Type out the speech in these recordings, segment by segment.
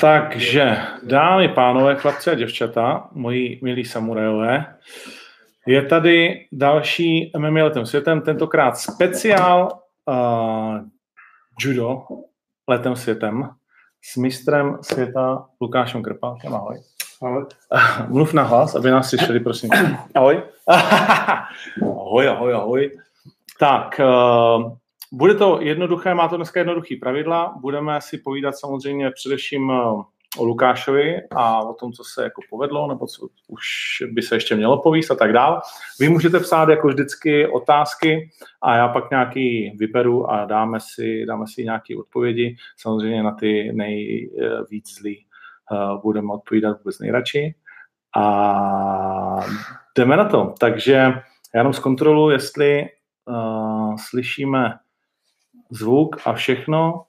Takže, dámy, pánové, chlapci a děvčata, moji milí samurajové, je tady další MMA letem světem, tentokrát speciál uh, judo letem světem s mistrem světa Lukášem Krpálkem. Ahoj. Ahoj. Mluv na hlas, aby nás slyšeli, prosím. Ahoj. ahoj, ahoj, ahoj. Tak, uh, bude to jednoduché, má to dneska jednoduchý pravidla. Budeme si povídat samozřejmě především o Lukášovi a o tom, co se jako povedlo, nebo co už by se ještě mělo povíst a tak dál. Vy můžete psát jako vždycky otázky a já pak nějaký vyberu a dáme si, dáme si nějaké odpovědi. Samozřejmě na ty nejvíc zlý uh, budeme odpovídat vůbec nejradši. A jdeme na to. Takže já jenom zkontroluji, jestli uh, slyšíme zvuk a všechno.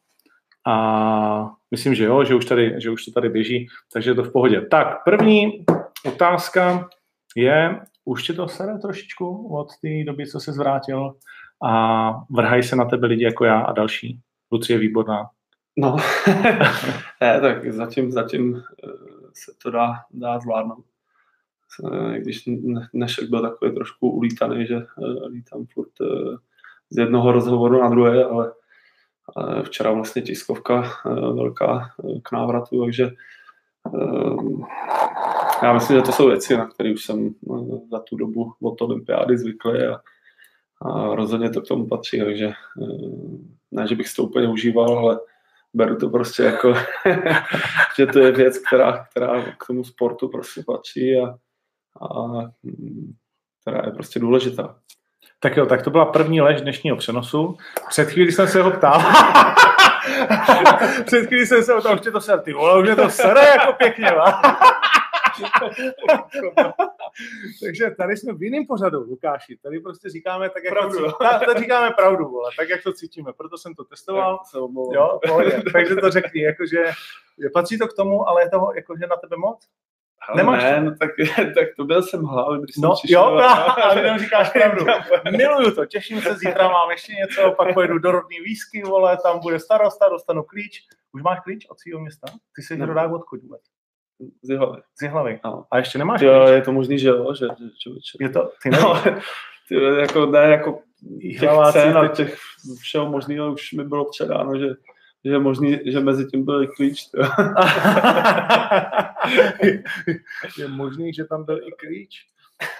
A myslím, že jo, že už, tady, že už to tady běží, takže je to v pohodě. Tak, první otázka je, už tě to sere trošičku od té doby, co se zvrátil a vrhají se na tebe lidi jako já a další. Lucie je výborná. No, ne, tak zatím, zatím eh, se to dá, dá zvládnout. Eh, když dnešek byl takový trošku ulítaný, že eh, lítám furt z jednoho rozhovoru na druhé, ale včera vlastně tiskovka eh, velká eh, k návratu, takže eh, já myslím, že to jsou věci, na které už jsem za tu dobu od olympiády zvyklý a, a rozhodně to k tomu patří, takže ne, že bych si to úplně užíval, ale beru to prostě jako, že to je věc, která, která k tomu sportu prostě patří a, a která je prostě důležitá. Tak jo, tak to byla první lež dnešního přenosu. Před chvílí jsem se ho ptal. Před chvílí jsem se ho ptal, už tě to ser, ty vole, už je to sere jako pěkně, va? Takže tady jsme v jiném pořadu, Lukáši. Tady prostě říkáme tak, jak pravdu. To, tady říkáme pravdu, vole, tak, jak to cítíme. Proto jsem to testoval. Jo, Takže to řekni, jakože patří to k tomu, ale je to jakože na tebe moc? Ale Nemáš ne, no, tak, tak to byl jsem hlavě, když no, jsem přišel. Jo, a lidem říkáš pravdu. Miluju to, těším se, zítra mám ještě něco, pak pojedu do rodný výsky, vole, tam bude starosta, dostanu klíč. Už máš klíč od svého města? Ty jsi no. rodák odkud vůbec? Z Jihlavy. Z Jihlavy. No. A ještě nemáš jo, klíč? je to možný, že jo, že, že člověče. Je to, ty no, ty, jako, ne, jako těch cen a těch všeho možného už mi bylo předáno, že že je možný, že mezi tím byl i klíč. je možný, že tam byl i klíč.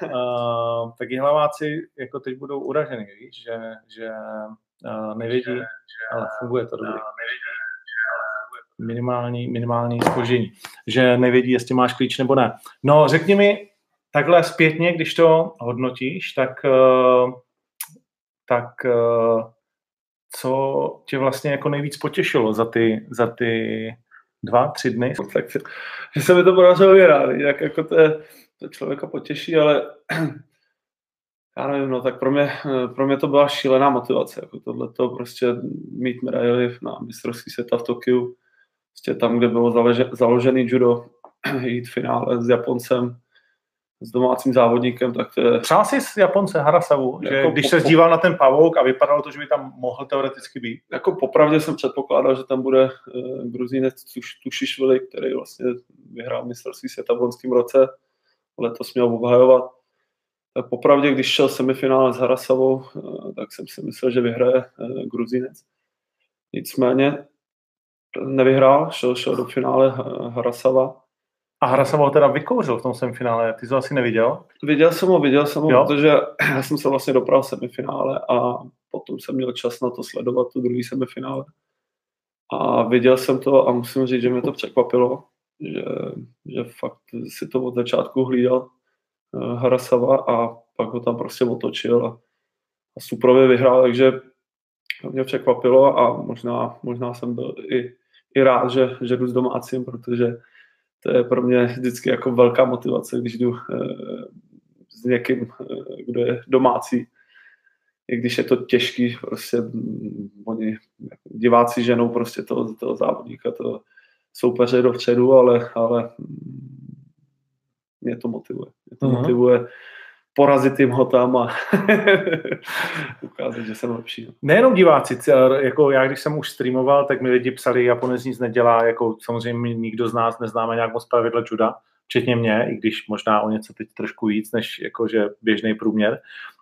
Uh, tak hlaváci jako teď budou uražený, víš, že, že uh, nevědí, že, ale funguje to dobře. Minimální, minimální spožení. Že nevědí, jestli máš klíč nebo ne. No, řekni mi takhle zpětně, když to hodnotíš, tak, uh, tak uh, co tě vlastně jako nejvíc potěšilo za ty, za ty dva, tři dny? Tak, že se mi to podařilo vyhrát, jak jako to, je, to člověka potěší, ale já nevím, no tak pro mě, pro mě to byla šílená motivace, jako tohle to prostě mít medaily na mistrovský světa v Tokiu, prostě tam, kde bylo založený judo, jít v finále s Japoncem, s domácím závodníkem, tak to je... Přál jsi s Japonce Harasavu, že jako když po, se díval na ten pavouk a vypadalo to, že by tam mohl teoreticky být? Jako popravdě jsem předpokládal, že tam bude uh, Gruzínec Tuš, Tušišvili, který vlastně vyhrál mistrovství světa v loňském roce, letos měl obhajovat. Popravdě, když šel semifinále s Harasavou, uh, tak jsem si myslel, že vyhraje uh, Gruzínec. Nicméně nevyhrál, šel, šel do finále Harasava a hra jsem ho teda vykouřil v tom semifinále, ty jsi ho asi neviděl? Viděl jsem ho, viděl jsem ho, jo? protože já jsem se vlastně dopral v semifinále a potom jsem měl čas na to sledovat to druhý semifinále. A viděl jsem to a musím říct, že mě to překvapilo, že, že fakt si to od začátku hlídal Harasava a pak ho tam prostě otočil a, a suprově vyhrál, takže to mě překvapilo a možná, možná jsem byl i, i rád, že, že jdu s domácím, protože to je pro mě vždycky jako velká motivace, když jdu eh, s někým, eh, kdo je domácí, i když je to těžký, prostě oni diváci ženou prostě toho, toho závodníka, to soupeře dopředu, ale, ale mm, mě to motivuje. Mě to uh-huh. motivuje porazit jim ho tam a ukázat, že jsem lepší. No. Nejenom diváci, jako já když jsem už streamoval, tak mi lidi psali, Japonec nic nedělá, jako samozřejmě nikdo z nás neznáme nějak moc pravidla juda, včetně mě, i když možná o něco teď trošku víc, než jakože běžný průměr.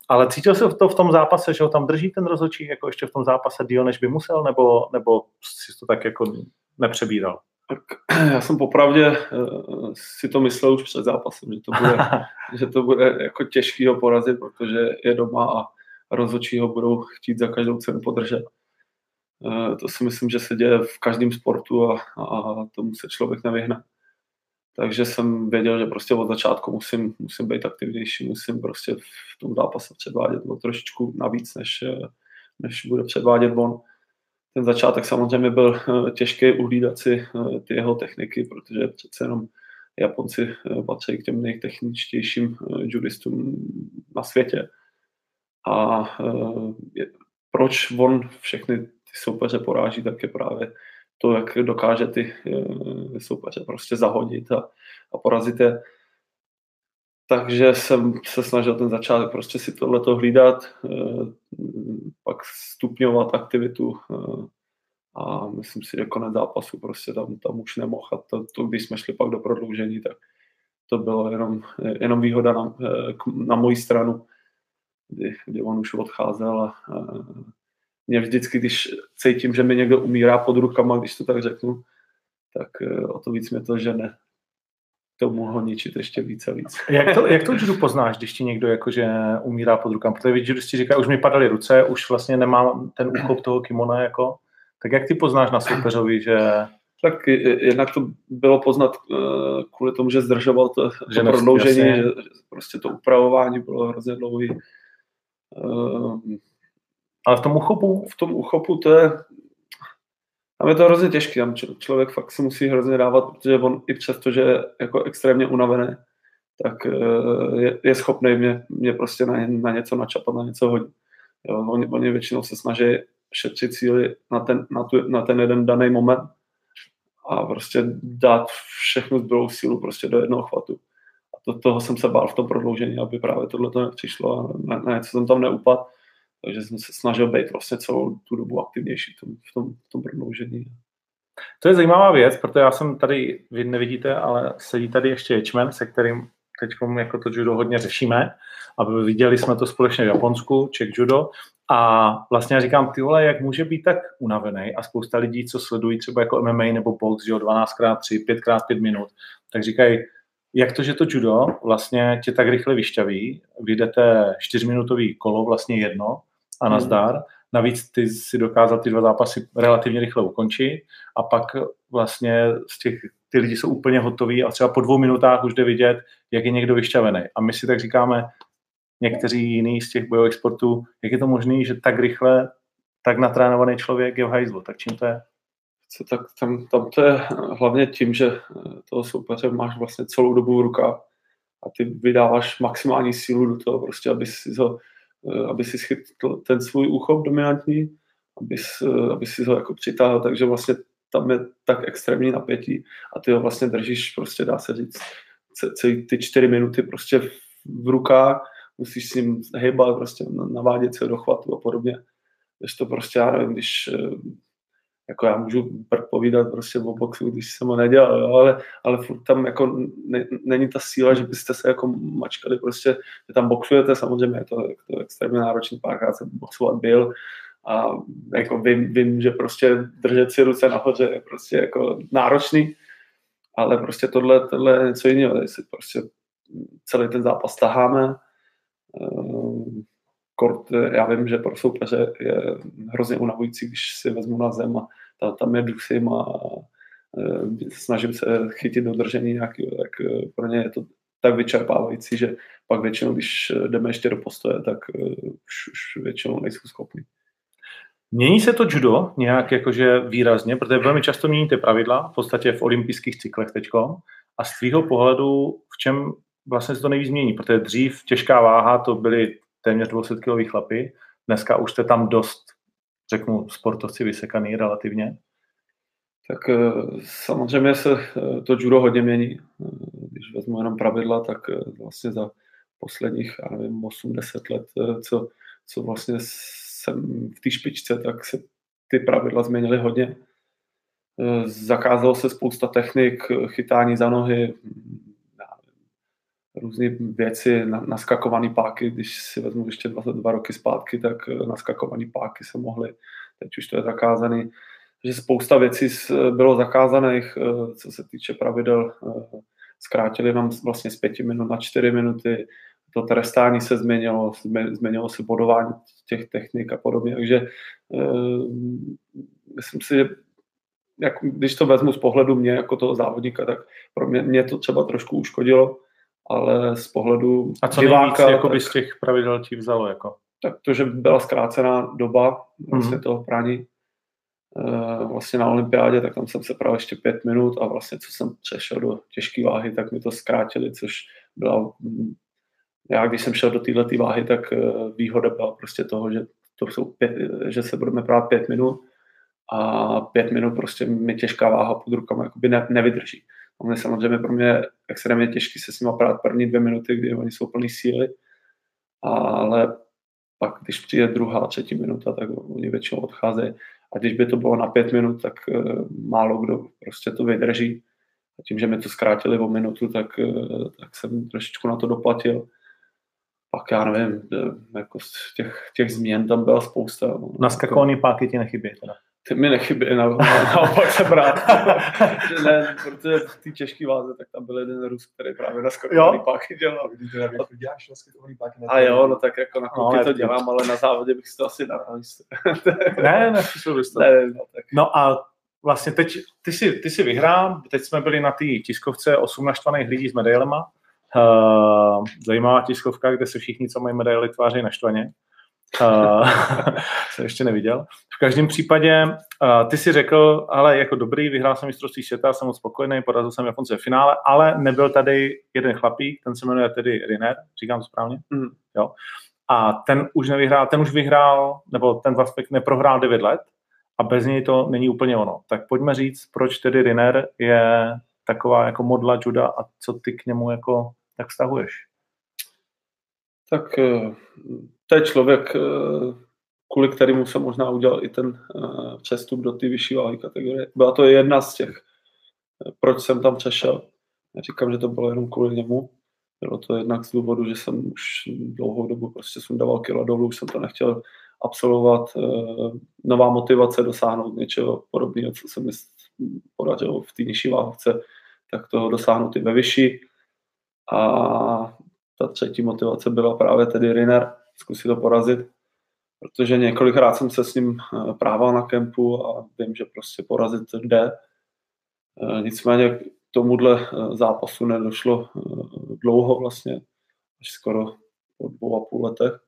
Ale cítil jsi to v tom zápase, že ho tam drží ten rozhodčí, jako ještě v tom zápase díl, než by musel, nebo, nebo si to tak jako nepřebíral? Tak já jsem popravdě uh, si to myslel už před zápasem, že to bude, že to bude jako těžký ho porazit, protože je doma a rozhodčí ho budou chtít za každou cenu podržet. Uh, to si myslím, že se děje v každém sportu a, a tomu se člověk nevyhne. Takže jsem věděl, že prostě od začátku musím, musím být aktivnější, musím prostě v tom zápase předvádět o trošičku navíc, než, než bude předvádět on. Ten začátek samozřejmě byl eh, těžký uhlídat si eh, ty jeho techniky, protože přece jenom Japonci eh, patří k těm nejtechničtějším judistům na světě. A proč on všechny ty soupeře poráží, tak je právě to, jak dokáže ty soupeře prostě zahodit a, a porazit je. Takže jsem se snažil ten začátek prostě si tohleto hlídat, eh, pak stupňovat aktivitu eh, a myslím si, že konec zápasu prostě tam, tam už nemohl. A to, to, když jsme šli pak do prodloužení, tak to bylo jenom, jenom výhoda na, na moji stranu, kdy, kdy on už odcházel a, mě vždycky, když cítím, že mi někdo umírá pod rukama, když to tak řeknu, tak eh, o to víc mě to žene tomu ho ničit ještě více a víc. Jak to, jak to judu poznáš, když ti někdo jakože umírá pod rukama? Protože víš, ti říká, už mi padaly ruce, už vlastně nemám ten úchop toho kimona, jako, tak jak ty poznáš na soupeřovi, že... Tak jednak to bylo poznat eh, kvůli tomu, že zdržoval to, že to prodloužení, že, že prostě to upravování bylo hrozně dlouhý. Eh, ale v tom uchopu? V tom uchopu to je, tam je to hrozně těžké, tam člověk fakt se musí hrozně dávat, protože on i přesto, že je jako extrémně unavený, tak eh, je, je schopný mě, mě prostě na, na něco načapat, na něco hodit. Jo, oni, oni většinou se snaží šetřit cíly na ten, na, tu, na ten jeden daný moment a prostě dát všechnu zbylou sílu prostě do jednoho chvatu. A to, toho jsem se bál v tom prodloužení, aby právě tohle to nepřišlo a na, na něco jsem tam neupadl takže jsem se snažil být vlastně celou tu dobu aktivnější v tom, v tom, v tom prodloužení. To je zajímavá věc, protože já jsem tady, vy nevidíte, ale sedí tady ještě Ječmen, se kterým teď jako to judo hodně řešíme, aby viděli jsme to společně v Japonsku, Czech judo, a vlastně já říkám, ty vole, jak může být tak unavený? A spousta lidí, co sledují třeba jako MMA nebo box, že jo, 12x3, 5x5 minut, tak říkají, jak to, že to judo vlastně tě tak rychle vyšťaví, vyjdete čtyřminutový kolo, vlastně jedno, a hmm. nazdar. Navíc ty si dokázal ty dva zápasy relativně rychle ukončit a pak vlastně z těch, ty lidi jsou úplně hotoví a třeba po dvou minutách už jde vidět, jak je někdo vyšťavený. A my si tak říkáme, někteří jiní z těch bojových sportů, jak je to možné, že tak rychle, tak natrénovaný člověk je v hajzlu. Tak čím to je? Tak tam, tam to je hlavně tím, že toho soupeře máš vlastně celou dobu v rukách a ty vydáváš maximální sílu do toho, prostě, aby si ho Eh, aby si schytl ten svůj úchop dominantní, aby, aby si ho jako přitáhl, takže vlastně tam je tak extrémní napětí a ty ho vlastně držíš, prostě dá se říct, celé ty čtyři minuty prostě v rukách, musíš s ním hejbat, prostě navádět se do chvatu a podobně. Když to prostě, já nevím, když eh, jako já můžu povídat prostě o boxu, když jsem ho nedělal, jo, ale, ale furt tam jako ne, není ta síla, že byste se jako mačkali prostě, že tam boxujete, samozřejmě je to, to extrémně náročný, párkrát jsem boxovat byl a jako vím, vím, že prostě držet si ruce nahoře je prostě jako náročný, ale prostě tohle, tohle je něco jiného, jestli prostě celý ten zápas taháme, ehm, kort, já vím, že pro soupeře je hrozně unavující, když si vezmu na zem a ta, tam je dusím a, a snažím se chytit dodržení nějaký, tak eh, pro ně je to tak vyčerpávající, že pak většinou, když jdeme ještě do postoje, tak eh, už, už většinou nejsou schopni. Mění se to judo nějak jakože výrazně, protože velmi často měníte pravidla, v podstatě v olympijských cyklech teďko. A z tvýho pohledu, v čem vlastně se to nejvíc změní? Protože dřív těžká váha, to byly téměř 200 kg chlapy. Dneska už jste tam dost, řeknu, sportovci vysekaný relativně. Tak eh, samozřejmě se eh, to judo hodně mění. Eh, když vezmu jenom pravidla, tak vlastně za posledních, já nevím, 8-10 let, co, co vlastně jsem v té špičce, tak se ty pravidla změnily hodně. Zakázalo se spousta technik, chytání za nohy, různé věci, naskakované páky, když si vezmu ještě dva, dva roky zpátky, tak naskakované páky se mohly, teď už to je zakázaný, že spousta věcí bylo zakázaných, eh, co se týče pravidel. Eh, zkrátili nám vlastně z pěti minut na čtyři minuty, to trestání se změnilo, změnilo se bodování těch technik a podobně, takže myslím si, že jak, když to vezmu z pohledu mě jako toho závodníka, tak pro mě, mě to třeba trošku uškodilo, ale z pohledu A co diváka, nejvíc tak, z těch pravidel ti vzalo? Jako? Tak to, že byla zkrácená doba vlastně mm-hmm. toho praní, Eh, vlastně na olympiádě, tak tam jsem se právě ještě pět minut a vlastně co jsem přešel do těžké váhy, tak mi to zkrátili, což byla, mm, já když jsem šel do této váhy, tak eh, výhoda byla prostě toho, že to jsou pět, že se budeme právě pět minut a pět minut prostě mi těžká váha pod rukama jakoby ne, nevydrží. A mě samozřejmě pro mě extrémně těžký se s nimi prát první dvě minuty, kdy oni jsou plný síly, ale pak, když přijde druhá, třetí minuta, tak oni většinou odcházejí. A když by to bylo na pět minut, tak uh, málo kdo prostě to vydrží. A tím, že mi to zkrátili o minutu, tak, uh, tak jsem trošičku na to doplatil. Pak já nevím, eh, jako těch, těch změn tam byla spousta. No, Naskakovaný páky ti nechybí teda? Ty mi nechybí, na, naopak jsem rád. ne, protože v té těžké váze, tak tam byl jeden Rus, který právě na skakovaný páky dělal. Když to děláš na skakovaný páky. A jo, no tak jako na no, to dělám, ale na závodě bych si to asi dal. ne, ne, to. Ne, no, tak. no a vlastně teď, ty si, ty si vyhrál, teď jsme byli na té tiskovce 8 naštvaných lidí s medailema. Uh, zajímavá tiskovka, kde se všichni, co mají medaily, tváří naštvaně. Uh, jsem ještě neviděl. V každém případě uh, ty si řekl, ale jako dobrý, vyhrál jsem mistrovství světa, jsem moc spokojený, porazil jsem Japonce v finále, ale nebyl tady jeden chlapík, ten se jmenuje tedy Riner, říkám to správně? Mm. Jo. A ten už nevyhrál, ten už vyhrál, nebo ten Vaspek neprohrál 9 let a bez něj to není úplně ono. Tak pojďme říct, proč tedy Riner je taková jako modla juda a co ty k němu jako tak vztahuješ? Tak eh, to je člověk, eh, kvůli kterému jsem možná udělal i ten eh, přestup do té vyšší váhy kategorie. Byla to jedna z těch, proč jsem tam přešel. Neříkám, že to bylo jenom kvůli němu. Bylo to jednak z důvodu, že jsem už dlouhou dobu prostě jsem dával kilo dolů, už jsem to nechtěl absolvovat. Nová motivace dosáhnout něčeho podobného, co se mi podařilo v té nižší váhovce, tak toho dosáhnout i ve vyšší. A ta třetí motivace byla právě tedy Riner, zkusit to porazit, protože několikrát jsem se s ním eh, prával na kempu a vím, že prostě porazit jde. Eh, nicméně k tomuhle eh, zápasu nedošlo dlouho vlastně, až skoro po dvou a půl letech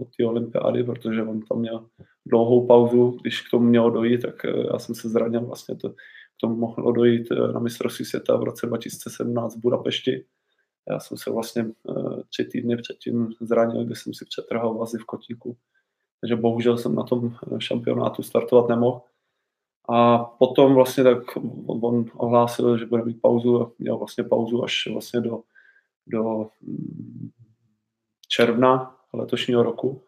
od té olympiády, protože on tam měl dlouhou pauzu, když k tomu mělo dojít, tak já jsem se zranil vlastně to, k tomu mohlo dojít na mistrovství světa v roce 2017 v Budapešti já jsem se vlastně uh, tři týdny předtím zranil, kdy jsem si přetrhal vazy v kotíku. Takže bohužel jsem na tom eh, šampionátu startovat nemohl. A potom vlastně tak on ohlásil, že bude mít pauzu a měl vlastně pauzu až vlastně do, do mm, června letošního roku.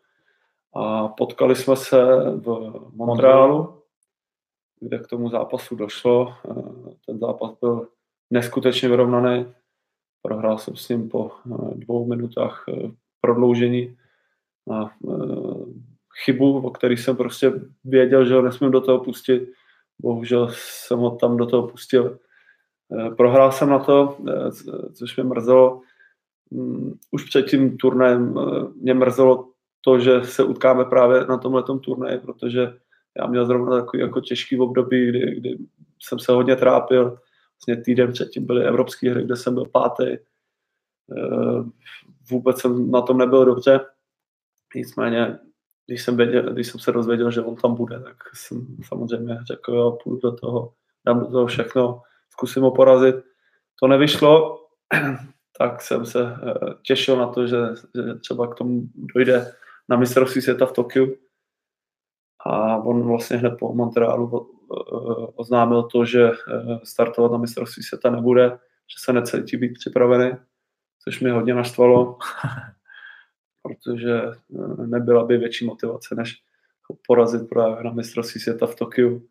A potkali jsme se v Montrealu, kde k tomu zápasu došlo. Eh, ten zápas byl neskutečně vyrovnaný. Prohrál jsem s ním po eh, dvou minutách eh, prodloužení a eh, chybu, o který jsem prostě věděl, že ho nesmím do toho pustit. Bohužel jsem ho tam do toho pustil. Prohrál jsem na to, což mě mrzelo. Mm, už před tím turnajem mě mrzelo to, že se utkáme právě na tomhle turnaji, protože já měl zrovna takový jako těžký období, kdy, kdy jsem se hodně trápil Vlastně týden předtím byly evropské hry, kde jsem byl pátý. Eh, vůbec jsem na tom nebyl dobře. Nicméně, když jsem, věděl, když jsem se dozvěděl, že on tam bude, tak jsem samozřejmě řekl, jo, půjdu do toho, dám do toho všechno, zkusím ho porazit. To nevyšlo, tak jsem se eh, těšil na to, že, že třeba k tomu dojde na mistrovství světa v Tokiu. A on vlastně hned po Montrealu Eh, oznámil to, že eh, startovat na mistrovství světa nebude, že se necítí být připravený. což mi hodně naštvalo, protože nebyla by větší motivace, než porazit právě na mistrovství světa v Tokiu.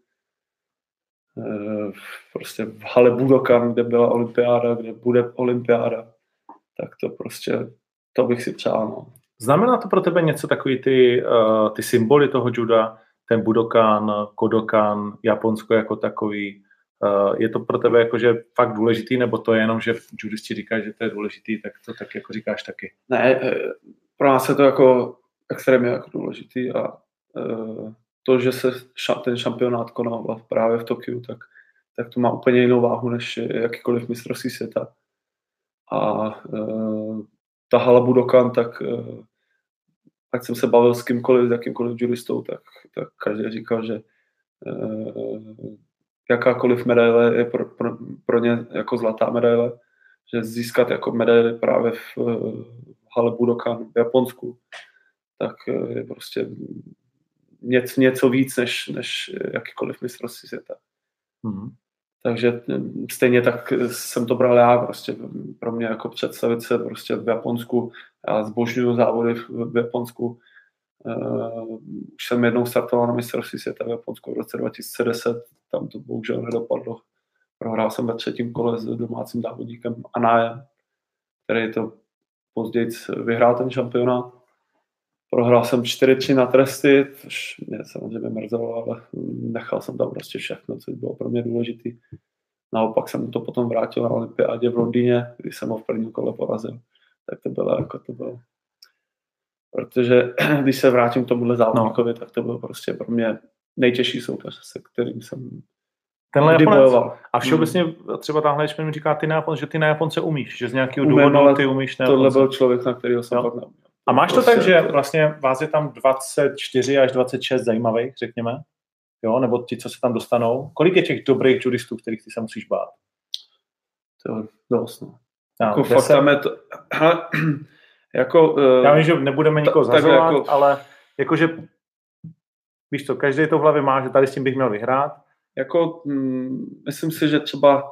Prostě v hale Budokan, kde byla olympiáda, kde bude olympiáda, tak to prostě, to bych si přál. No. Znamená to pro tebe něco takový ty, uh, ty symboly toho juda, ten Budokan, Kodokan, Japonsko jako takový, uh, je to pro tebe jakože fakt důležitý, nebo to je jenom, že judisti říkají, že to je důležitý, tak to tak jako říkáš taky? Ne, eh, pro nás je to jako extrémně jako důležitý a uh, to, že se ten šampionát konal právě v Tokiu, tak, tak to má úplně jinou váhu než jakýkoliv mistrovství světa. A uh, ta hala Budokan, tak uh, ať jsem se bavil s kýmkoliv, s jakýmkoliv juristou, tak, tak každý říkal, že uh, jakákoliv medaile je pro, pro, pro ně jako zlatá medaile, že získat jako medaily právě v, v hale Budokan v Japonsku, tak je prostě něco, něco víc než, než jakýkoliv mistrovství světa. Mm-hmm. Takže stejně tak jsem to bral já, prostě pro mě jako představit se prostě v Japonsku, já zbožňuju závody v Japonsku, uh, už jsem jednou startoval na mistrovství světa v Japonsku v roce 2010, tam to bohužel nedopadlo. Prohrál jsem ve třetím kole s domácím závodníkem Anájem, který to později vyhrál ten šampionát. Prohrál jsem 4-3 na tresty, což mě samozřejmě mrzelo, ale nechal jsem tam prostě všechno, co bylo pro mě důležité. Naopak jsem to potom vrátil na olympiádě v Londýně, kdy jsem ho v prvním kole porazil. Tak to bylo jako to bylo. Protože když se vrátím k tomuhle závodníkovi, no. tak to byl prostě pro mě nejtěžší soupeř, se kterým jsem Tenhle Japonec. Bojoval. A všeobecně hmm. třeba tahle mi říká ty na Japonce, že ty na Japonce umíš, že z nějakého důvodu ty umíš na Tohle byl člověk, na kterého jsem pak neuměl. A máš to tak, že vlastně vás je tam 24 až 26 zajímavých, řekněme? Jo, nebo ti, co se tam dostanou. Kolik je těch dobrých judistů, kterých ty se musíš bát? To je dost, no. jako fakt tam je to... jako, uh, Já vím, že nebudeme nikoho zazovat, jako, ale jakože víš co, každý to v hlavě má, že tady s tím bych měl vyhrát. Jako, mm, myslím si, že třeba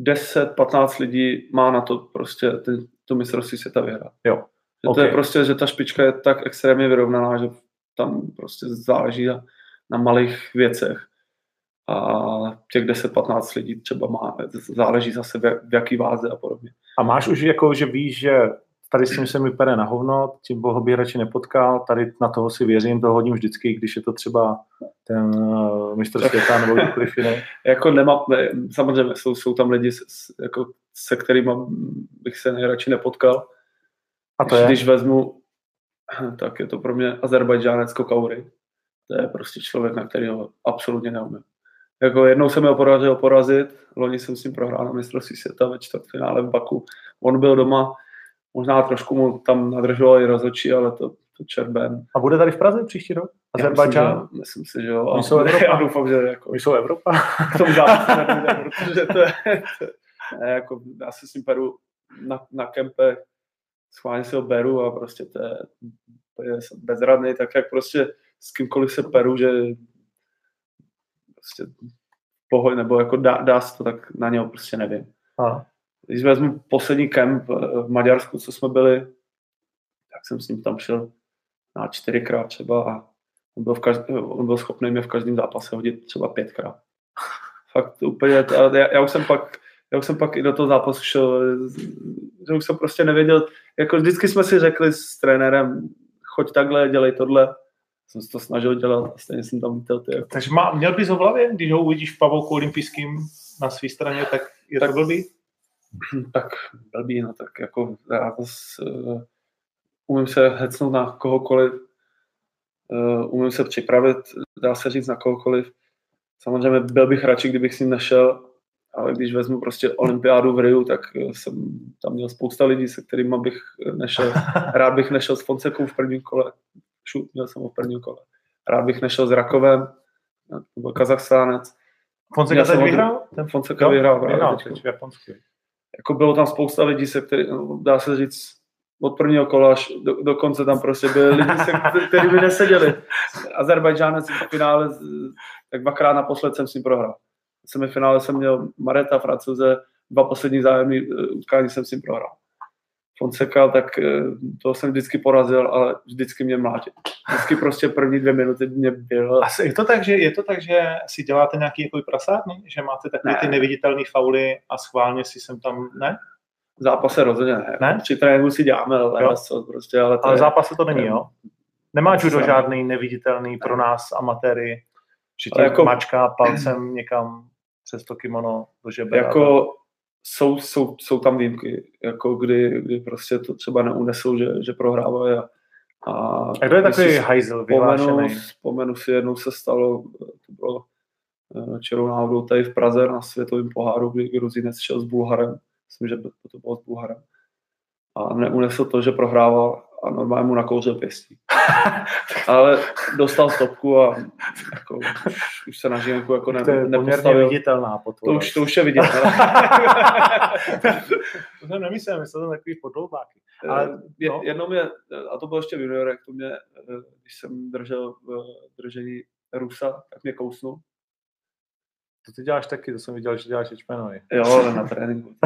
10-15 lidí má na to prostě ty, to mistrovství světa vyhrát. Jo. Že okay. to je prostě, že ta špička je tak extrémně vyrovnaná, že tam prostě záleží na, na malých věcech. A těch 10-15 lidí třeba má, záleží zase v, v jaký váze a podobně. A máš už jako, že víš, že tady s tím se mi pere na hovno, tím boho by radši nepotkal, tady na toho si věřím, to hodím vždycky, když je to třeba ten uh, mistr světa nebo kdokoliv jiný. jako nemá, ne, samozřejmě jsou, jsou tam lidi, s, jako, se kterými bych se nejradši nepotkal, a to když, je? Když vezmu, tak je to pro mě Azerbajdžánec Kokaury. To je prostě člověk, na kterého absolutně neumím. Jako jednou jsem ho porazil porazit, loni jsem s ním prohrál na mistrovství světa ve čtvrtfinále v Baku. On byl doma, možná trošku mu tam nadržoval i rozhodčí, ale to, to čerben. A bude tady v Praze příští rok? Azerbajdžán? Myslím, myslím si, že jo. My jsou Evropa. Já doufám, že jako... My jsou Evropa. K tomu protože to je, to je jako, já se s ním peru na, na kempe schválně si ho beru a prostě to je, to je bezradný, tak jak prostě s kýmkoliv se peru, že prostě pohoj, nebo jako dá, dá se to, tak na něho prostě nevím. A. Když vezmu poslední kemp v Maďarsku, co jsme byli, tak jsem s ním tam šel na čtyřikrát třeba a on byl, v každý, on byl schopný mě v každém zápase hodit třeba pětkrát. Fakt úplně, já, já už jsem pak já už jsem pak i do toho zápasu šel, že už jsem prostě nevěděl, jako vždycky jsme si řekli s trenérem, choď takhle, dělej tohle, jsem se to snažil dělat a stejně jsem tam vítel. Ty jako. Takže má, měl bys ho v hlavě, když ho uvidíš v pavouku olympijským na své straně, tak je tak, to blbý? Tak blbý, no tak jako já zase, uh, umím se hecnout na kohokoliv, uh, umím se připravit, dá se říct na kohokoliv. Samozřejmě byl bych radši, kdybych s ním nešel, ale když vezmu prostě olympiádu v Riu, tak eh, jsem tam měl spousta lidí, se kterými bych nešel. Rád bych nešel s Fonsekou v prvním kole. Šut, měl jsem ho v prvním kole. Rád bych nešel s Rakovem, to byl Kazachstánec. Fonseca teď vyhrál? Ten Fonseca jo, vyhrál, vyhrál teď v Japonsku. Jako bylo tam spousta lidí, se který, no, dá se říct, od prvního kola až do, do konce tam prostě byli lidi, se, kteří by neseděli. Azerbajdžánec v finále, tak dvakrát naposled jsem s ním prohrál semifinále jsem měl Mareta, Francouze, dva poslední zájemní eh, utkání jsem si prohrál. Fonseca, tak eh, to jsem vždycky porazil, ale vždycky mě mlátil. Vždycky prostě první dvě minuty mě byl. A je to tak, že, je to tak, že si děláte nějaký jako prasárny? Že máte takové ne. ty neviditelné fauly a schválně si sem tam, ne? V zápase rozhodně ne. ne? Při tréninku si děláme, ale, co, prostě, ale, ale v zápase to není, jo? Nemá judo žádný neviditelný pro nás amatéry, že ti jako... mačka palcem někam přes to kimono do žebra. Jako jsou, jsou, jsou tam výjimky, jako kdy, kdy prostě to třeba neunesou, že, že prohrávají. A, a, a kdo je takový hajzel vyhlášený? Vzpomenu si, jednou se stalo, to bylo eh, čerou náhodou tady v Praze na světovém poháru, kdy Gruzinec šel s Bulharem, myslím, že to bylo s Bulharem, a neunesl to, že prohrával a normálně mu nakouřil pěstí. Ale dostal stopku a jako, už, už se na živenku jako ne, to je nepostavil. viditelná To už, to už je viditelná. to jsem nemyslel, myslel jsem takový podloubáky. Eh, Ale je, no. jednou mě, a to bylo ještě v juniorech, to mě, eh, když jsem držel v držení Rusa, tak mě kousnul to ty děláš taky, to jsem viděl, že děláš Ečmenovi. Jo, ale na tréninku.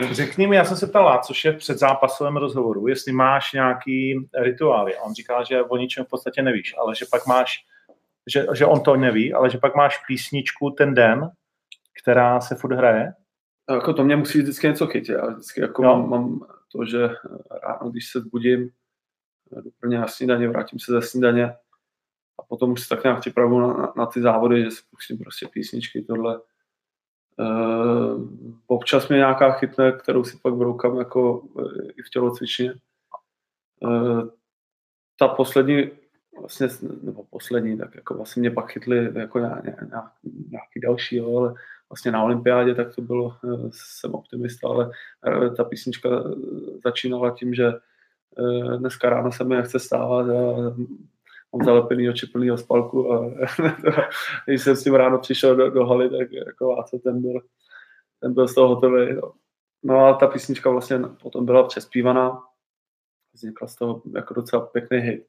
Řekni mi, já jsem se ptal, což je v předzápasovém rozhovoru, jestli máš nějaký rituály. On říká, že o ničem v podstatě nevíš, ale že pak máš, že, že on to neví, ale že pak máš písničku ten den, která se furt hraje. Jako to mě musí vždycky něco chytit. Já vždycky jako no. mám, mám, to, že ráno, když se zbudím, jdu prvně na snídaně, vrátím se ze snídaně, a potom už se tak nějak připravu na, na, na ty závody, že si pustím prostě písničky, tohle. Uh, občas mě nějaká chytne, kterou si pak broukám jako uh, i v tělocvičně. Uh, ta poslední, vlastně, nebo poslední, tak jako vlastně mě pak chytly jako nějak, nějak, nějaký další, jo, ale vlastně na olympiádě tak to bylo, jsem optimista, ale ta písnička začínala tím, že dneska ráno se mi nechce stávat a mám zalepený oči plný spalku a když jsem s tím ráno přišel do, do haly, tak jako a co ten byl, ten byl z toho hotový. No. no a ta písnička vlastně potom byla přespívaná, vznikla z toho jako docela pěkný hit.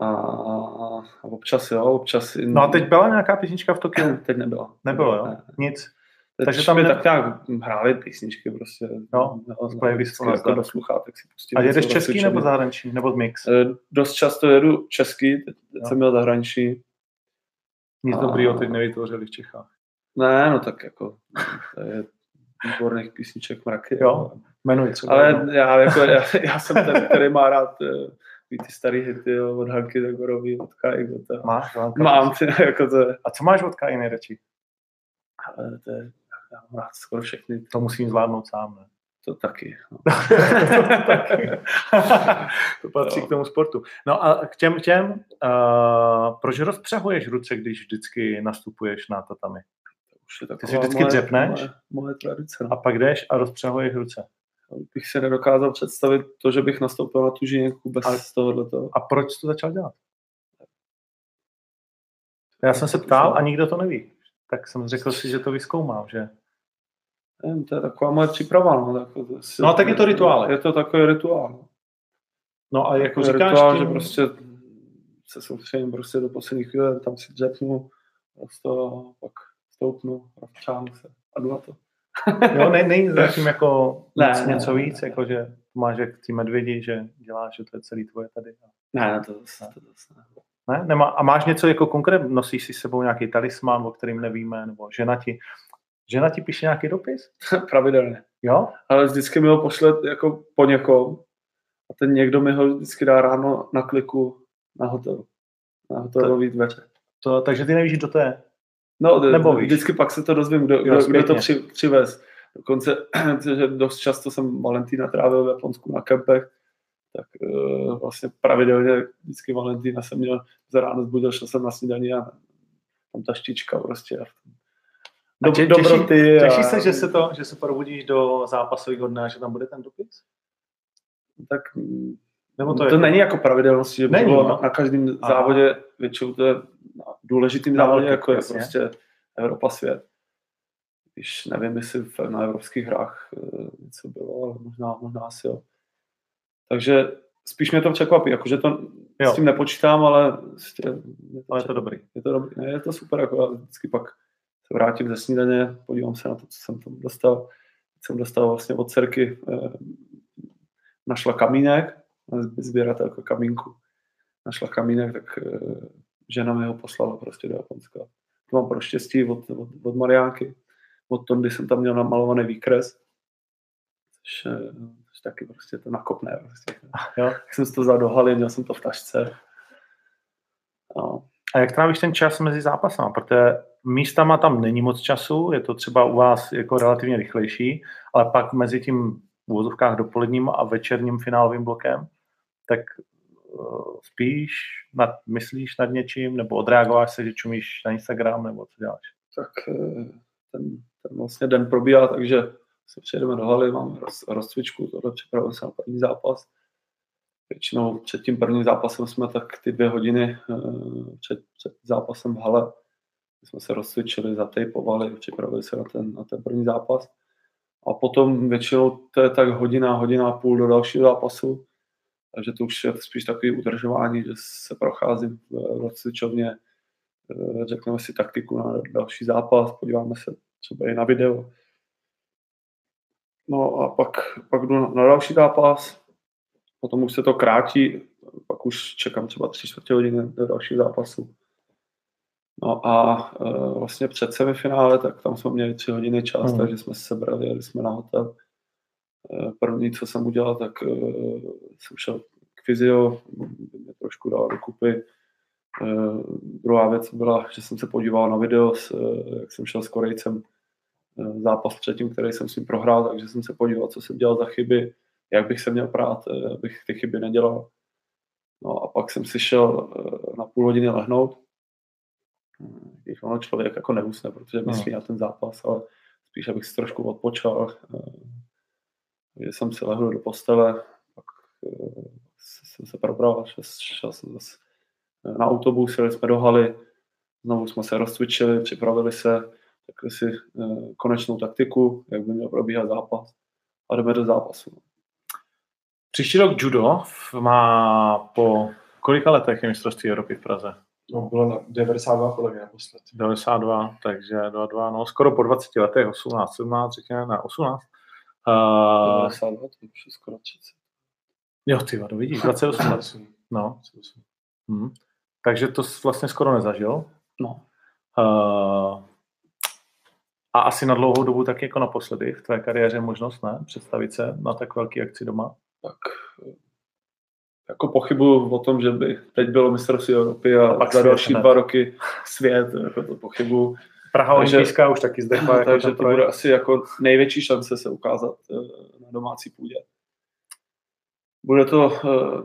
A, a občas jo, občas... No a teď byla nějaká písnička v Tokiu? teď nebyla. Nebylo, jo? Nic. Takže tam je... tak nějak hráli písničky prostě. No, no z playlistu jako do sluchátek si pustím. A jedeš český nebo zahraniční, nebo mix? E, dost často jedu český, teď no. jsem měl zahraniční. Nic a... dobrýho teď nevytvořili v Čechách. Ne, no tak jako, to je výborných písniček mraky. Jo, jmenuji třeba. Ale já, jako, já, já, jsem ten, který má rád uh, ty starý hity jo, od Hanky Tagorový, od Kai. Máš? Mám, jako to A co máš od Kai nejradši? Ale to je já skoro všechny. To musím zvládnout sám, ne? To taky. No. to, taky. to patří no. k tomu sportu. No a k těm těm, uh, proč rozpřahuješ ruce, když vždycky nastupuješ na tatami? Ty si vždycky dřepneš moje, moje tradice. No. A pak jdeš a rozpřahuješ ruce. Bych se nedokázal představit to, že bych nastoupil na tu žíněnku bez a, tohoto. A proč jsi to začal dělat? Já jsem se ptal a nikdo to neví tak jsem řekl si, že to vyskoumám, že? Nevím, to je taková moje příprava. No, tak, no a tak je to rituál. Je to takový rituál. No a jako říkáš rituál, tím... že prostě se soustředím prostě do posledních chvíle, tam si dřepnu, prostě pak stoupnu, rozčánu se a jdu na to. jo, ne, není zatím jako ne, nic, ne, něco ne, víc, ne, jako že máš jak ty medvědi, že děláš, že to je celý tvoje tady. Ne, to zase, to zase ne. Ne? Nemá, a máš něco jako konkrétně, nosíš si s sebou nějaký talismán, o kterým nevíme, nebo žena ti, žena ti píše nějaký dopis? Pravidelně. Jo? Ale vždycky mi ho pošle jako po někom a ten někdo mi ho vždycky dá ráno na kliku na hotel. Na hotelový dveře. To, takže ty nevíš, kdo to je? No, nebo víš? vždycky pak se to dozvím, kdo, kdo, kdo to při, přivez. Dokonce, že dost často jsem Valentína trávil v Japonsku na kempech, tak uh, vlastně pravidelně vždycky Valentína jsem měl za ráno zbudil, šel jsem na snídaní a tam ta štička prostě. A do, tě, dobroty. Těší, a... těší se, že se, to, že se probudíš do zápasového dne a že tam bude ten dopis? Tak nebo to, to je není jako pravidelnost, že není, bylo no. na každém Aha. závodě, většinou to je na důležitým závodě, jako je jasně. prostě Evropa svět. Když nevím, jestli na evropských hrách eh, něco bylo, ale možná, možná asi jo. Takže spíš mě to překvapí, jakože to jo. s tím nepočítám, ale, prostě je to, ale je to dobrý. Je to dobrý, ne, je to super, jako já vždycky pak vrátím ze snídaně, podívám se na to, co jsem tam dostal, jsem dostal vlastně od dcerky, eh, našla kamínek, sběratelka kamínku, našla kamínek, tak eh, žena mi ho poslala prostě do Japonska. To mám pro štěstí od, od, od Mariánky. Od Tondy jsem tam měl namalovaný výkres, což, eh, což taky prostě to nakopné. Prostě. Jo? Tak jsem si to vzal do haly, měl jsem to v tašce. No. A jak trávíš ten čas mezi zápasama? Protože místama tam není moc času, je to třeba u vás jako relativně rychlejší, ale pak mezi tím v úvozovkách dopoledním a večerním finálovým blokem, tak uh, spíš, nad, myslíš nad něčím, nebo odreagováš se, že čumíš na Instagram, nebo co děláš? Tak eh, ten, ten vlastně den probíhá, takže se přijedeme do haly, máme roz, rozcvičku, tohle připravujeme se na první zápas. Většinou před tím prvním zápasem jsme tak ty dvě hodiny eh, před, před zápasem v hale jsme se rozcvičili, zatejpovali, připravili se na ten, na ten první zápas. A potom většinou to je tak hodina, hodina a půl do dalšího zápasu. Takže to už je spíš takový udržování, že se procházím v rozcvičovně, eh, řekneme si taktiku na další zápas, podíváme se třeba i na video. No a pak, pak jdu na další zápas, potom už se to krátí, pak už čekám třeba tři čtvrtě hodiny do dalšího zápasu. No a uh, vlastně před semifinále, tak tam jsme měli tři hodiny čas, hmm. takže jsme se sebrali, jeli jsme na hotel. Uh, první, co jsem udělal, tak uh, jsem šel k fyzio, mě trošku dal dokupy. Uh, druhá věc byla, že jsem se podíval na video, s, uh, jak jsem šel s Korejcem uh, zápas předtím, který jsem s ním prohrál, takže jsem se podíval, co jsem dělal za chyby, jak bych se měl prát, uh, abych ty chyby nedělal. No a pak jsem si šel uh, na půl hodiny lehnout, když ono člověk jako neusne, protože no. myslí no. na ten zápas, ale spíš abych si trošku odpočal. Eh, jsem si lehl do postele, pak eh, jsem se probral, šel, šel jsem zase na autobus, jeli jsme do haly, znovu jsme se rozcvičili, připravili se, takhle si eh, konečnou taktiku, jak by měl probíhat zápas a jdeme do zápasu. Příští rok judo má po kolika letech je mistrovství Evropy v Praze? No, bylo na 92 podle mě naposled. 92, takže 22, no skoro po 20 letech, 18, 17, řekněme, na 18. Uh, 92, to už je skoro 30. Jo, ty to vidíš, 28 let. No. Hmm. Takže to vlastně skoro nezažil. No. Uh, a asi na dlouhou dobu tak jako naposledy v tvé kariéře možnost, ne? Představit se na tak velký akci doma? Tak jako pochybuju o tom, že by teď bylo mistrovství Evropy a, a pak za další dva roky svět, jako to pochybuju. Praha olympijská už taky zdechla. Jako takže to bude asi jako největší šance se ukázat eh, na domácí půdě. Bude to eh,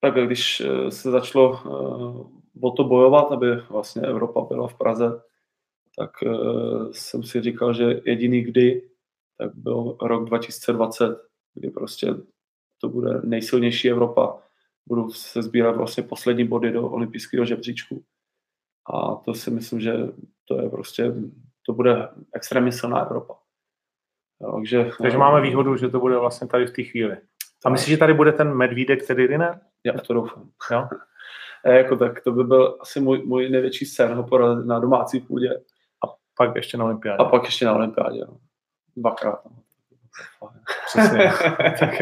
tak, když eh, se začalo o to bojovat, aby vlastně Evropa byla v Praze, tak jsem si říkal, že jediný kdy, tak byl rok 2020, kdy prostě to bude nejsilnější Evropa. Budou se sbírat vlastně poslední body do olympijského žebříčku. A to si myslím, že to je prostě, to bude extrémně silná Evropa. takže, takže máme výhodu, že to bude vlastně tady v té chvíli. A myslíš, že tady bude ten medvídek, který Riner? Já to doufám. Jo? E, jako tak, to by byl asi můj, můj největší sen ho porazit na domácí půdě. A pak ještě na olympiádě. A pak ještě na olympiádě. No. Dvakrát. No. Přesně. tak,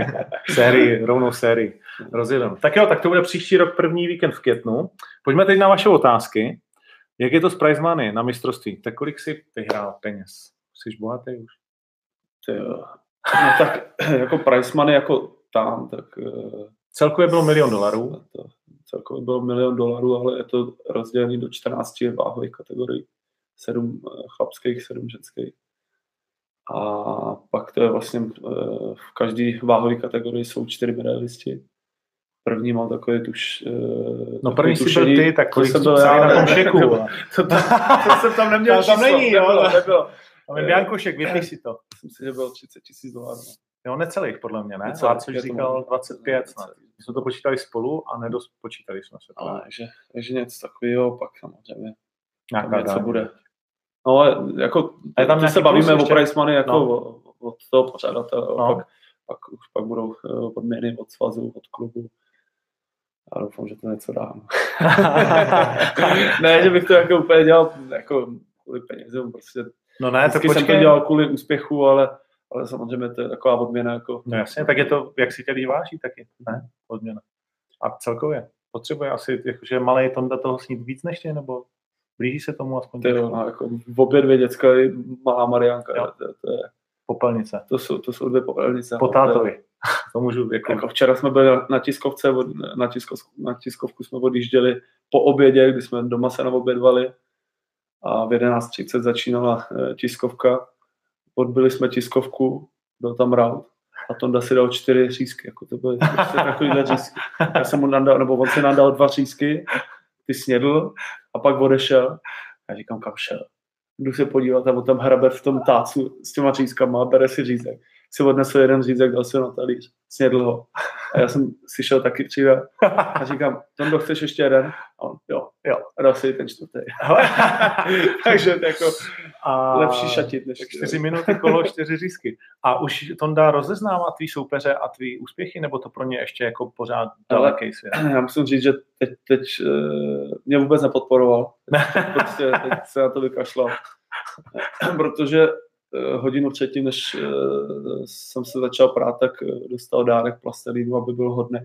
sérii, rovnou sérii. Rozjedem. Tak jo, tak to bude příští rok první víkend v květnu. Pojďme teď na vaše otázky. Jak je to s prize money na mistrovství? Tak kolik si vyhrál peněz? Jsi bohatý už? No tak jako prize money jako tam, tak... Eh, celkově bylo milion dolarů. To, celkově bylo milion dolarů, ale je to rozdělené do 14 váhových kategorií. Sedm eh, chlapských, sedm ženských. A pak to je vlastně eh, v každé váhové kategorii jsou čtyři medailisti. První mám takový tuš... Eh, no první si byl ty, tak kolik jsem byl já na tom šeku. to, to, to, jsem tam neměl tam, tam není, jo. Nebylo, nebylo. Tam je Janko Šek, vypíš si to. Myslím si, že bylo 30 tisíc dolarů. Jo, necelých podle mě, ne? Necelých, což říkal 25 snad. My jsme to počítali spolu a nedost počítali jsme se. Ale, takže, takže něco takového, pak samozřejmě Nějaká něco bude. No, jako, je tam se bavíme o price money jako no. od toho pořadatele, no. pak, pak, už pak budou eh, odměny od svazu, od klubu. Já doufám, že to něco dá. ne, že bych to jako úplně dělal jako kvůli penězům, prostě No ne, to počkej. jsem to dělal kvůli úspěchu, ale, ale samozřejmě to je taková odměna. Jako... No jasně, tak je to, jak si tě váží, taky, ne? Odměna. A celkově potřebuje asi, jakože malý Tonda toho snít víc než tě, nebo blíží se tomu aspoň? Jo, no, jako v obě dvě děcka i malá Marianka, jo. to, to, je, popelnice. To jsou, to jsou dvě popelnice. Po tátovi. To můžu, jako... jako... včera jsme byli na tiskovce, na, tiskov, na tiskovku jsme odjížděli po obědě, kdy jsme doma se naobědvali a v 11.30 začínala eh, tiskovka. Odbyli jsme tiskovku, byl tam round a Tonda si dal čtyři řízky, jako to byly prostě takovýhle řízky. Já jsem mu nandal, nebo on si nandal dva řízky, ty snědl a pak odešel. Já říkám, kam šel? Jdu se podívat a tam hrabe v tom tácu s těma řízkama, bere si řízek si odnesl jeden řízek, dal si ho na talíř, snědl ho. A já jsem si šel taky dříve a říkám, Tondo, chceš ještě jeden? A on, jo, jo, a dal si ten čtvrtý. Takže jako a lepší šatit než... Čtyři minuty kolo, čtyři řízky. A už Tonda rozeznává tvý soupeře a tvý úspěchy, nebo to pro ně ještě jako pořád daleký svět? Já musím říct, že teď, teď uh, mě vůbec nepodporoval. Prostě teď se na to vykašlal. Protože Eh, hodinu předtím, než eh, jsem se začal prát, tak eh, dostal dárek plastelínu, aby byl hodný.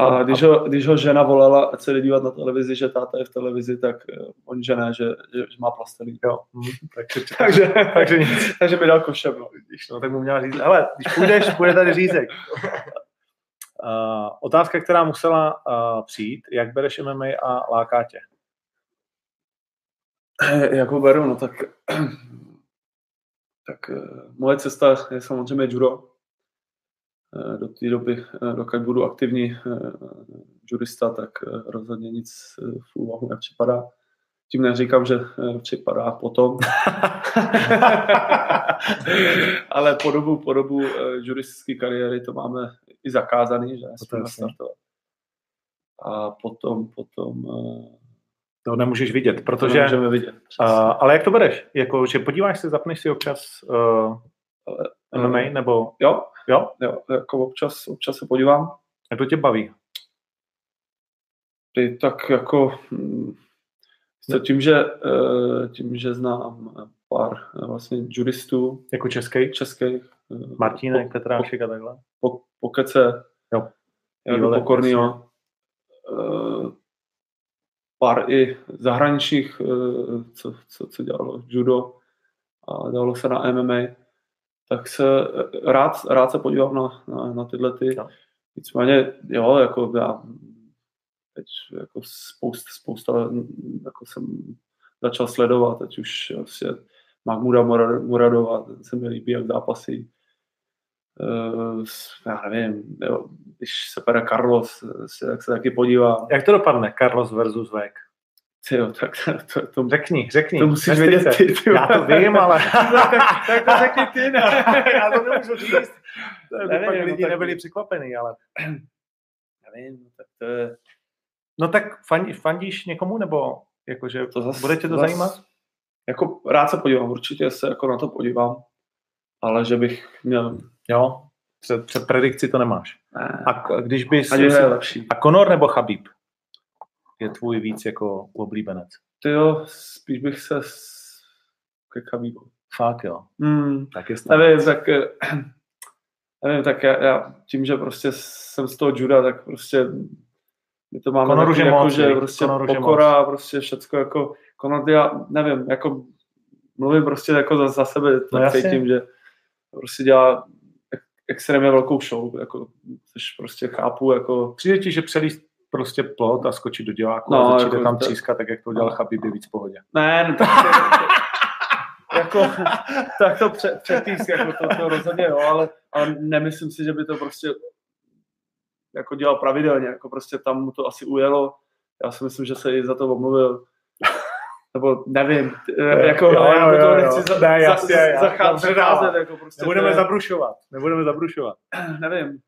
A když ho, když ho žena volala, ať se dívat na televizi, že táta je v televizi, tak on že ne, že, že, že má plastelín. Jo. Mhm. takže, takže, takže, nic. takže mi dal košem. No, no, tak mu měla říct, ale když půjdeš, bude tady řízek. Uh, otázka, která musela uh, přijít, jak bereš MMA a láká tě? Jak ho beru, no tak tak uh, moje cesta je samozřejmě judo. Uh, do té doby, uh, dokud budu aktivní uh, judista, tak rozhodně nic v úvahu nepřipadá. Tím neříkám, že připadá potom. Ale po dobu, po dobu juristické kariéry to máme i zakázaný, že jsme startovat. A potom, potom to nemůžeš vidět, protože... To vidět. Uh, ale jak to bereš? Jako, že podíváš se, zapneš si občas uh, MMA, nebo... Jo, jo, jo, jako občas, občas se podívám. A to tě baví? Ty, tak jako... Hm, tím, že, uh, tím, že znám pár uh, vlastně juristů. Jako český? Český. Martínek, po, Petrášek a takhle. Po, pokece. Jo. Jako pokornýho pár i zahraničních, eh, co, co, co dělalo judo a dělalo se na MMA, tak se rád, rád se podívám na, na, na tyhle ty. No. Nicméně, jo, jako já teď jako spousta, spousta jako jsem začal sledovat, teď už vlastně Mahmuda Muradova, ten se mi líbí, jak zápasy. Uh, já nevím, jo, když se pere Carlos, tak se taky podívá. Jak to dopadne, Carlos versus Vek? Jo, tak to, to, to, řekni, řekni. To musíš vědět ty, ty. Já to vím, ale... tak, tak to řekni ty, ne? Já to nemůžu říct. Nevím, pak lidi tak... nebyli překvapení, ale... Nevím, tak to je... No tak fandíš někomu, nebo jakože to zas, bude tě to zas, zajímat? Jako rád se podívám, určitě se jako na to podívám, ale že bych měl Jo, před, před predikci to nemáš. Ne. A když bys... Ať je lepší. A Conor nebo Chabib je tvůj víc jako oblíbenec? Ty jo, spíš bych se s... ke Chabibu. Fakt jo. Mm, tak je nevím, tak, eh, nevím, tak já, já, tím, že prostě jsem z toho juda, tak prostě my to máme Conor taky, jako, moc, že prostě Conor pokora, prostě všecko jako Conor, já nevím, jako mluvím prostě jako za, za sebe, tak no cítím, že prostě dělá extrémně velkou show, jako, což prostě chápu, jako... Přijde ti, že přelíst prostě plot a skočit do diváku no, a začít jako tam to... třískat, tak jak to udělal no. Chabib, je víc v pohodě. Ne, no tak, jako, tak to před, předtýsk, jako to, to rozhodně jo, ale, ale nemyslím si, že by to prostě jako dělal pravidelně, jako prostě tam mu to asi ujelo. Já si myslím, že se i za to omluvil nebo nevím, je, jako jo, já jo, to nechci za, ne, jasně, za, zacházet, jako prostě Nebudeme zabrušovat, nebudeme zabrušovat. Nevím.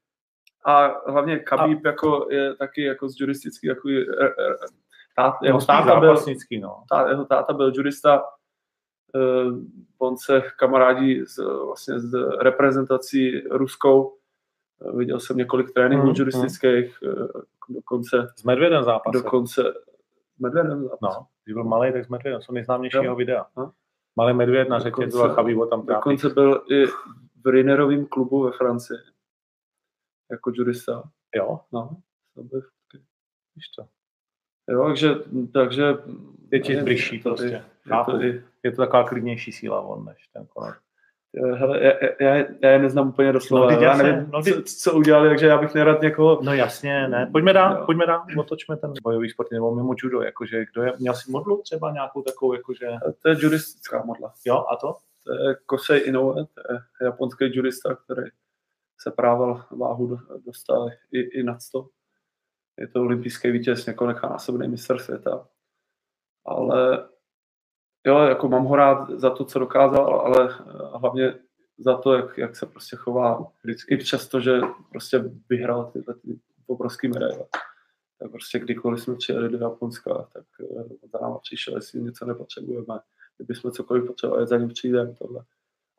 A hlavně Khabib a, jako je taky jako z juristický takový e, e, tát, jeho, no, táta byl, no. tá, jeho táta byl jurista, uh, on se kamarádí z, vlastně z reprezentací ruskou, uh, viděl jsem několik tréninků mm, juristických, mm. Uh, dokonce... S Medvědem zápas. Dokonce... Medvědem zápas. No. Když byl malý, tak jsme to jsou nejznámějšího no. videa. No. Malý medvěd na byla Chavivo tam trápí. Dokonce byl i v Rinerovém klubu ve Francii. Jako jurista. Jo? No, to byl Víš to. Jo, takže, takže je ti bližší prostě. Je to, je, je to taková klidnější síla on než ten konec. Hele, já, já, já je neznám úplně doslova, no, já nevím, no, co, co, udělali, takže já bych nerad někoho... No jasně, ne, pojďme dál, jo. pojďme dál, otočme ten bojový sport, nebo mimo judo, jakože, kdo je, měl si modlu třeba nějakou takovou, jakože... To je judistická modla. Jo, a to? To je Kosei Inoue, to je japonský judista, který se prával váhu dostal i, i nad 100. Je to olympijský vítěz, několika násobný mistr světa. Ale jo, jako mám ho rád za to, co dokázal, ale hlavně za to, jak, jak se prostě chová vždycky, přesto, že prostě vyhrál tyhle ty obrovské medaile. Tak prostě kdykoliv jsme přijeli do Japonska, tak eh, za náma přišel, jestli něco nepotřebujeme, kdybychom cokoliv potřebovali, za ním přijdeme, tohle.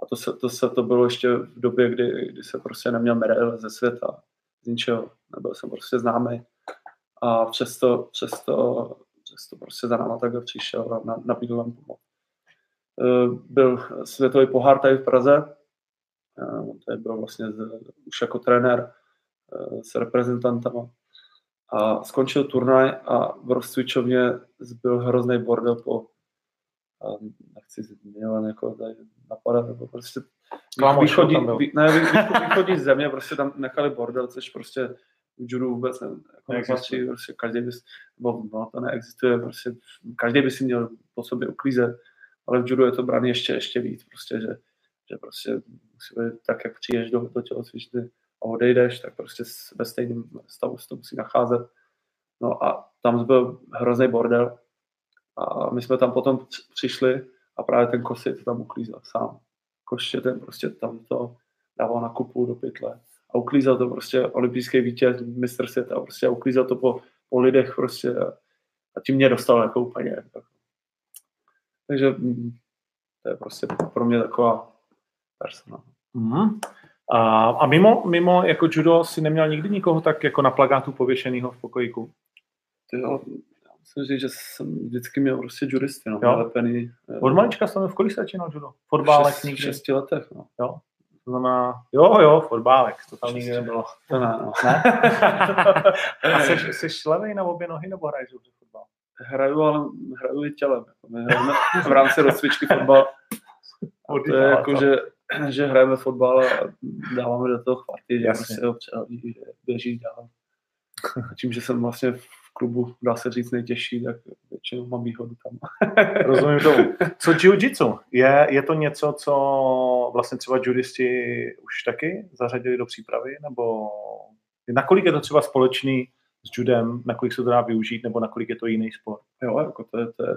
A to se, to se to bylo ještě v době, kdy, kdy se prostě neměl medaile ze světa, z ničeho, nebyl jsem prostě známý. A přesto, přesto, přesto prostě za náma takhle přišel a nabídl nám pomoc. Eh, byl světový pohár tady v Praze, eh, tady byl vlastně z, už jako trenér eh, s reprezentantama a skončil turnaj a v rozcvičovně zbyl hrozný bordel po nechci zmiňovat jako tady napadat, nebo prostě východní, vý, ne, východní země prostě tam nechali bordel, což prostě v judu vůbec ne, jako nepatří, prostě každý by, nebo no, to neexistuje, prostě každý by si měl po sobě uklízet ale v judu je to braný ještě, ještě víc, prostě, že, že prostě musí být tak, jak přijdeš do, do tělocvičny a odejdeš, tak prostě ve stejném stavu se to musí nacházet. No a tam byl hrozný bordel a my jsme tam potom přišli a právě ten kosy to tam uklízel sám. Koště ten prostě tam to dával na kupu do pytle a uklízel to prostě olympijský vítěz, mistr světa, prostě a uklízel to po, po lidech prostě a, tím mě dostal jako úplně takže mm, to je prostě pro mě taková persona. Mm. A, a mimo, mimo jako judo si neměl nikdy nikoho tak jako na plagátu pověšenýho v pokojíku? Jo, musím říct, že jsem vždycky měl prostě juristy, no, nalepený. Eh, Od malička jsem v kolik se začínal judo? Fotbálek šest, někdy? V šesti letech, no. Jo. To znamená, jo, jo, fotbálek, to tam nikdy nebylo. To ne, no. ne? A jsi, jsi levej na obě nohy nebo hraješ dobře fotbal? hraju, ale hraju i tělem. Jako my hrajeme v rámci rozcvičky fotbal. A to je jako, že, že hrajeme fotbal a dáváme do toho chvaty, že prostě ho běží dál. Tím, že jsem vlastně klubu, dá se říct, nejtěžší, tak většinou mám výhodu tam. Rozumím tomu. Co jiu-jitsu? Je, je to něco, co vlastně třeba judisti už taky zařadili do přípravy? Nebo nakolik je to třeba společný s judem, nakolik se to dá využít, nebo nakolik je to jiný sport. Jo, jako to je, to je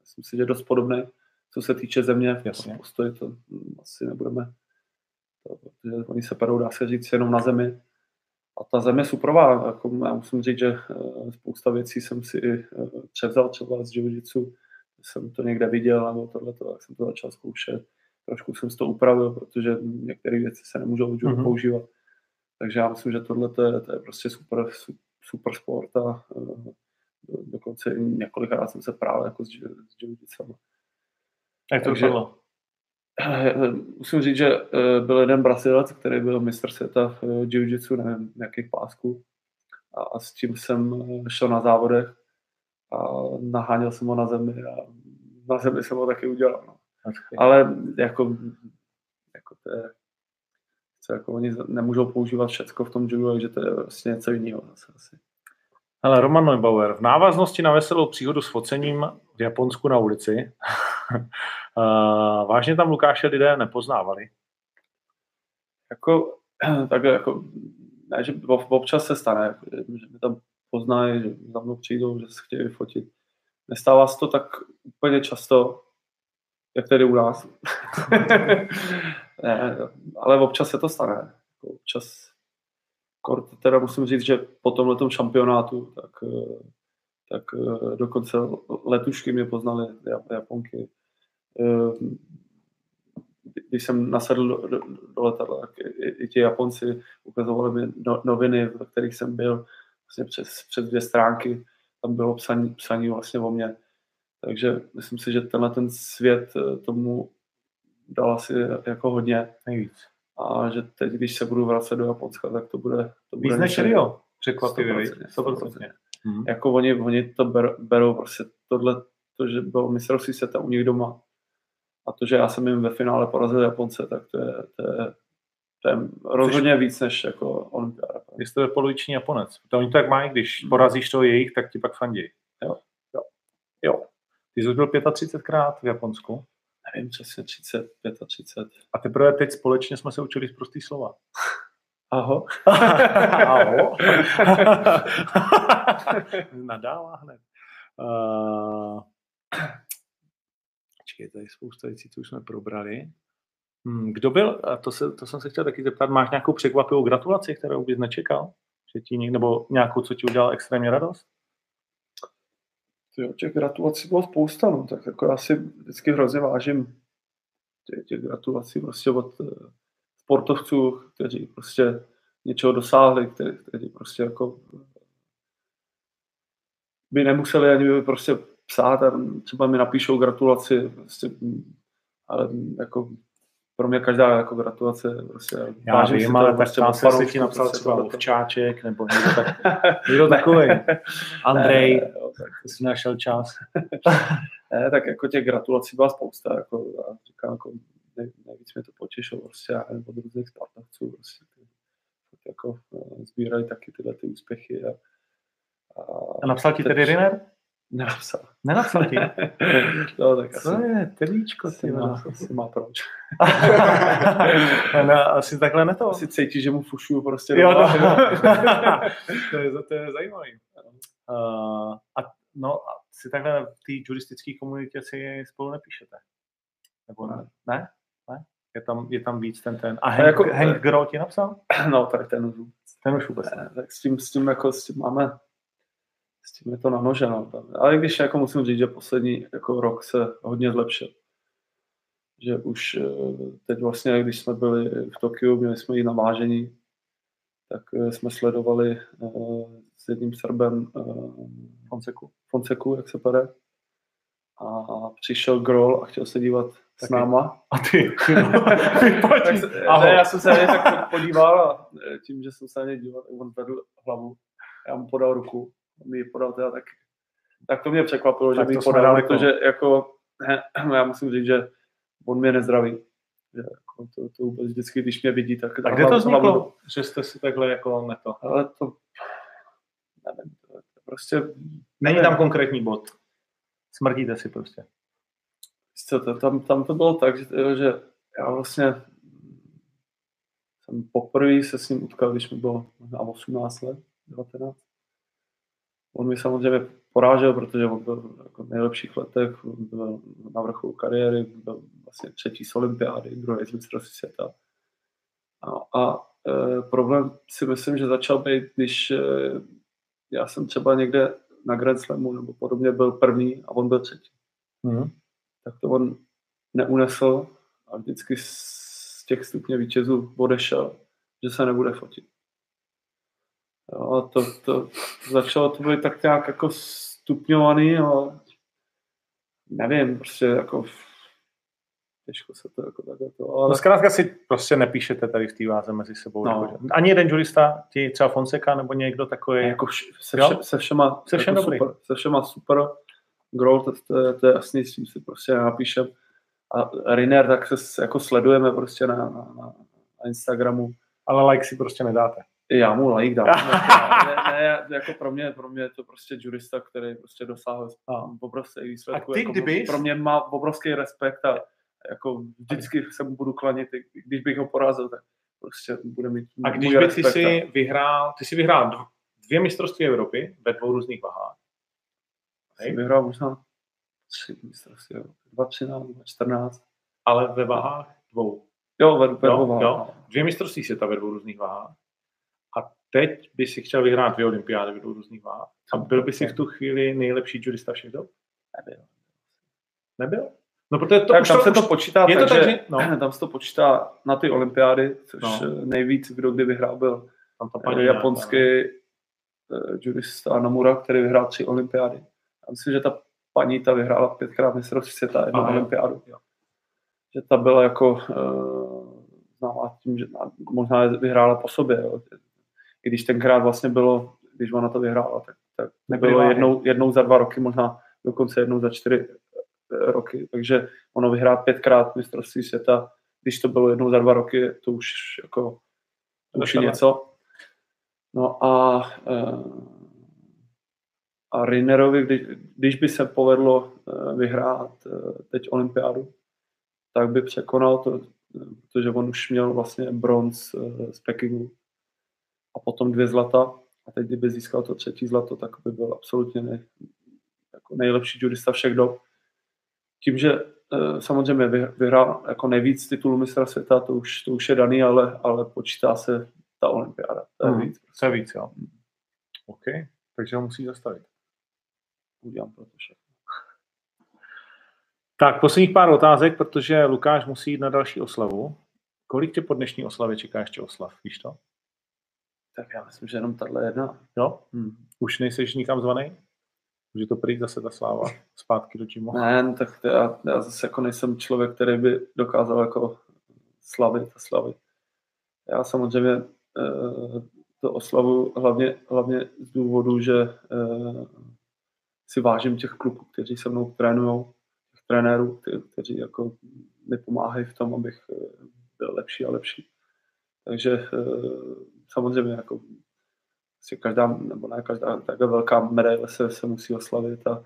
myslím si, že dost podobné, co se týče země, Jasně. postoj to asi nebudeme, to, oni se padou, dá se říct, jenom na zemi. A ta země je suprová, jako já musím říct, že eh, spousta věcí jsem si i eh, převzal třeba z jiu jsem to někde viděl, nebo tohle, tak jsem to začal zkoušet. Trošku jsem si to upravil, protože některé věci se nemůžou v mm-hmm. používat. Takže já myslím, že tohle to je, to je prostě super, super sport a uh, dokonce několikrát jsem se právě jako s, s jiu Jak to Takže, bylo? Musím říct, že uh, byl jeden Brasilec, který byl mistr světa v uh, jiu-jitsu, nevím, jakých pásků. A, a s tím jsem šel na závodech a naháněl jsem ho na zemi a na zemi jsem ho taky udělal. No. Ale jako, jako to je, co jako oni nemůžou používat všechno v tom judu, takže to je vlastně něco jiného zase asi. Hele, Roman Neubauer, v návaznosti na veselou příhodu s focením v Japonsku na ulici, vážně tam Lukáše lidé nepoznávali? Jako, tak jako, ne, že občas se stane, že mi tam poznají, že za mnou přijdou, že se chtějí fotit. Nestává se to tak úplně často, jak tady u nás. ne, ale občas se to stane. Jako občas, teda musím říct, že po tomhle šampionátu, tak, tak dokonce letušky mě poznali, Japonky. Když jsem nasedl do, do, do letadla, tak i, i ti Japonci ukazovali mi no, noviny, ve kterých jsem byl vlastně přes, přes dvě stránky. Tam bylo psaní, psaní vlastně o mě Takže myslím si, že tenhle ten svět eh, tomu dal asi jako hodně. Nejvíc. A že teď, když se budu vracet do Japonska, tak to bude... To bude Víc než Rio, překvapivě. 100%. 100%. Hmm. Jako oni, oni to ber, berou prostě tohle, to, že bylo mistrovství světa u nich doma a to, že já jsem jim ve finále porazil Japonce, tak to je, to je, to je rozhodně víc než jako olympiáda. Vy jste poloviční Japonec. To oni to tak mají, když hmm. porazíš to jejich, tak ti pak fandí. Jo. jo. jo. Ty jsi byl 35krát v Japonsku. Nevím, přesně 30, 35. A teprve teď společně jsme se učili z prostý slova. Aho. Aho. Nadává hned. Uh, počkej, tady spousta věcí, co už jsme probrali. Hmm, kdo byl, a to, se, to jsem se chtěl taky zeptat, máš nějakou překvapivou gratulaci, kterou bys nečekal? Že ti, nebo nějakou, co ti udělal extrémně radost? Jo, těch gratulací bylo spousta, no, tak jako já si vždycky hrozně vážím těch, těch gratulací prostě od uh, sportovců, kteří prostě něčeho dosáhli, kteří, kteří prostě jako by nemuseli ani by prostě psát a třeba mi napíšou gratulaci, prostě, ale jako pro mě každá jako gratulace prostě Já vím, ale tak prostě se ti napsal prostě třeba Ovčáček nebo někdo, tak, někdo takový. Andrej, ne, jo, tak jsi našel čas. ne, tak jako těch gratulací byla spousta, jako, já říkám, jako, nej, nejvíc mě to potěšilo, prostě já nevím, od různých sportovců, prostě, jako eh, sbírají taky tyhle ty úspěchy. A, a, a napsal ti tedy Riner? Nenapsal. Nenapsal ti? no, tak Co asi, je, telíčko, ty má, asi má proč. no, asi takhle ne to. Asi cítí, že mu fušuju prostě. Jo, no. to, je, to je zajímavý. Uh, a, no, a si takhle v té juristické komunitě si spolu nepíšete? Nebo ne? Ne? Ne? Je tam, je tam víc ten ten. A Hank, jako, Hank Gro ti napsal? No, tak ten už. Ten už vůbec ne. Tak s tím, s tím, jako, s tím máme s tím je to na nože. No. Ale když jako musím říct, že poslední jako rok se hodně zlepšil. Že už eh, teď vlastně, když jsme byli v Tokiu, měli jsme ji na vážení, tak eh, jsme sledovali uh, s jedním Srbem Fonseku. Fonseku, jak se pere. A přišel Grol a chtěl se dívat Taky. s náma. A ty? tak se, ne, já jsem se na ně tak podíval a tím, že jsem se na ně díval, on vedl hlavu. Já mu podal ruku mi podal teda, tak, tak to mě překvapilo, tak že mi podal, protože jako, já musím říct, že on mě nezdraví. Že jako to, to vůbec vždycky, když mě vidí, tak... A kde to vzniklo, hlavu, že jste si takhle jako neto? Ale to, nevím, to, to prostě... Není tam konkrétní bod. Smrdíte si prostě. To, tam, tam to bylo tak, že, že já vlastně jsem poprvé se s ním utkal, když mi bylo možná 18 let, 19. On mi samozřejmě porážel, protože on byl jako v nejlepších letech, byl na vrcholu kariéry, byl vlastně třetí z olympiády, druhý z mistrovství světa. A, a e, problém si myslím, že začal být, když e, já jsem třeba někde na Grand Slamu nebo podobně byl první a on byl třetí. Mm. Tak to on neunesl a vždycky z těch stupně vítězů odešel, že se nebude fotit. Jo, to, to začalo to být tak nějak jako stupňovaný, ale nevím, prostě jako těžko se to jako takhle to, ale... No zkrátka si prostě nepíšete tady v té váze mezi sebou. No. Jako, ani jeden jurista, ti třeba Fonseca nebo někdo takový. Jako vš, se, vše, se, všema, se všem jako super, se všema super. Grohl, to, to, to, je jasný, s tím si prostě napíšem. A Riner, tak se jako sledujeme prostě na, na, na Instagramu. Ale like si prostě nedáte. Já mu like dám. ne, ne, jako pro mě, pro mě je to prostě jurista, který prostě dosáhl obrovský výsledku. A ty jako kdyby... Pro mě má obrovský respekt a jako vždycky se mu budu klanit, když bych ho porazil, tak prostě bude mít A když by ty si vyhrál, ty si vyhrál dvě mistrovství Evropy ve dvou různých váhách. Jsem vyhrál možná tři mistrovství Evropy, 2.13, 2.14. Ale ve váhách dvou. Jo, ve, ve dvou váhách. Jo. Dvě mistrovství světa ve dvou různých váhách teď by si chtěl vyhrát dvě olympiády v různých váh. A byl by si v tu chvíli nejlepší jurista všech dob? Nebyl. Nebyl? No, protože to, tak už tam to, se to počítá, je to tak, že, no. tam se to počítá na ty olympiády, což no. nejvíc, kdo kdy vyhrál, byl tam to paní japonský uh, jurista Nomura, který vyhrál tři olympiády. Já myslím, že ta paní, ta vyhrála pětkrát mistrovství světa, jednu olympiádu. Že ta byla jako uh, známá tím, že možná vyhrála po sobě. Jo. I když tenkrát vlastně bylo, když ona to vyhrála, tak, tak bylo jednou, jednou za dva roky, možná dokonce jednou za čtyři eh, roky. Takže ono vyhrát pětkrát mistrovství světa, když to bylo jednou za dva roky, to už jako to už je něco. No a uh, a Rinnerovi, když, když by se povedlo eh, vyhrát eh, teď olympiádu, tak by překonal to, protože on už měl vlastně bronz eh, z Pekingu a potom dvě zlata a teď kdyby získal to třetí zlato, tak by byl absolutně nej, jako nejlepší judista všech dob. Tím, že samozřejmě vyhrál jako nejvíc titulů mistra světa, to už, to už je daný, ale, ale počítá se ta olympiáda. To je mm, víc. To je víc, jo. OK, takže ho musí zastavit udělám pro to všechno. Tak, posledních pár otázek, protože Lukáš musí jít na další oslavu. Kolik tě po dnešní oslavě čeká ještě oslav, víš to? Tak já myslím, že jenom tahle jedna. Jo? Hmm. Už nejseš nikam zvaný? Může to přijít zase ta sláva zpátky do Čímu? Ne, no, tak já, já zase jako nejsem člověk, který by dokázal jako slavit a slavit. Já samozřejmě e, to oslavu hlavně, hlavně z důvodu, že e, si vážím těch kluků, kteří se mnou trénují, těch trenérů, kte, kteří jako mi pomáhají v tom, abych eh, byl lepší a lepší. Takže eh, samozřejmě jako si každá, nebo ne každá taková velká medaile se, se musí oslavit, a,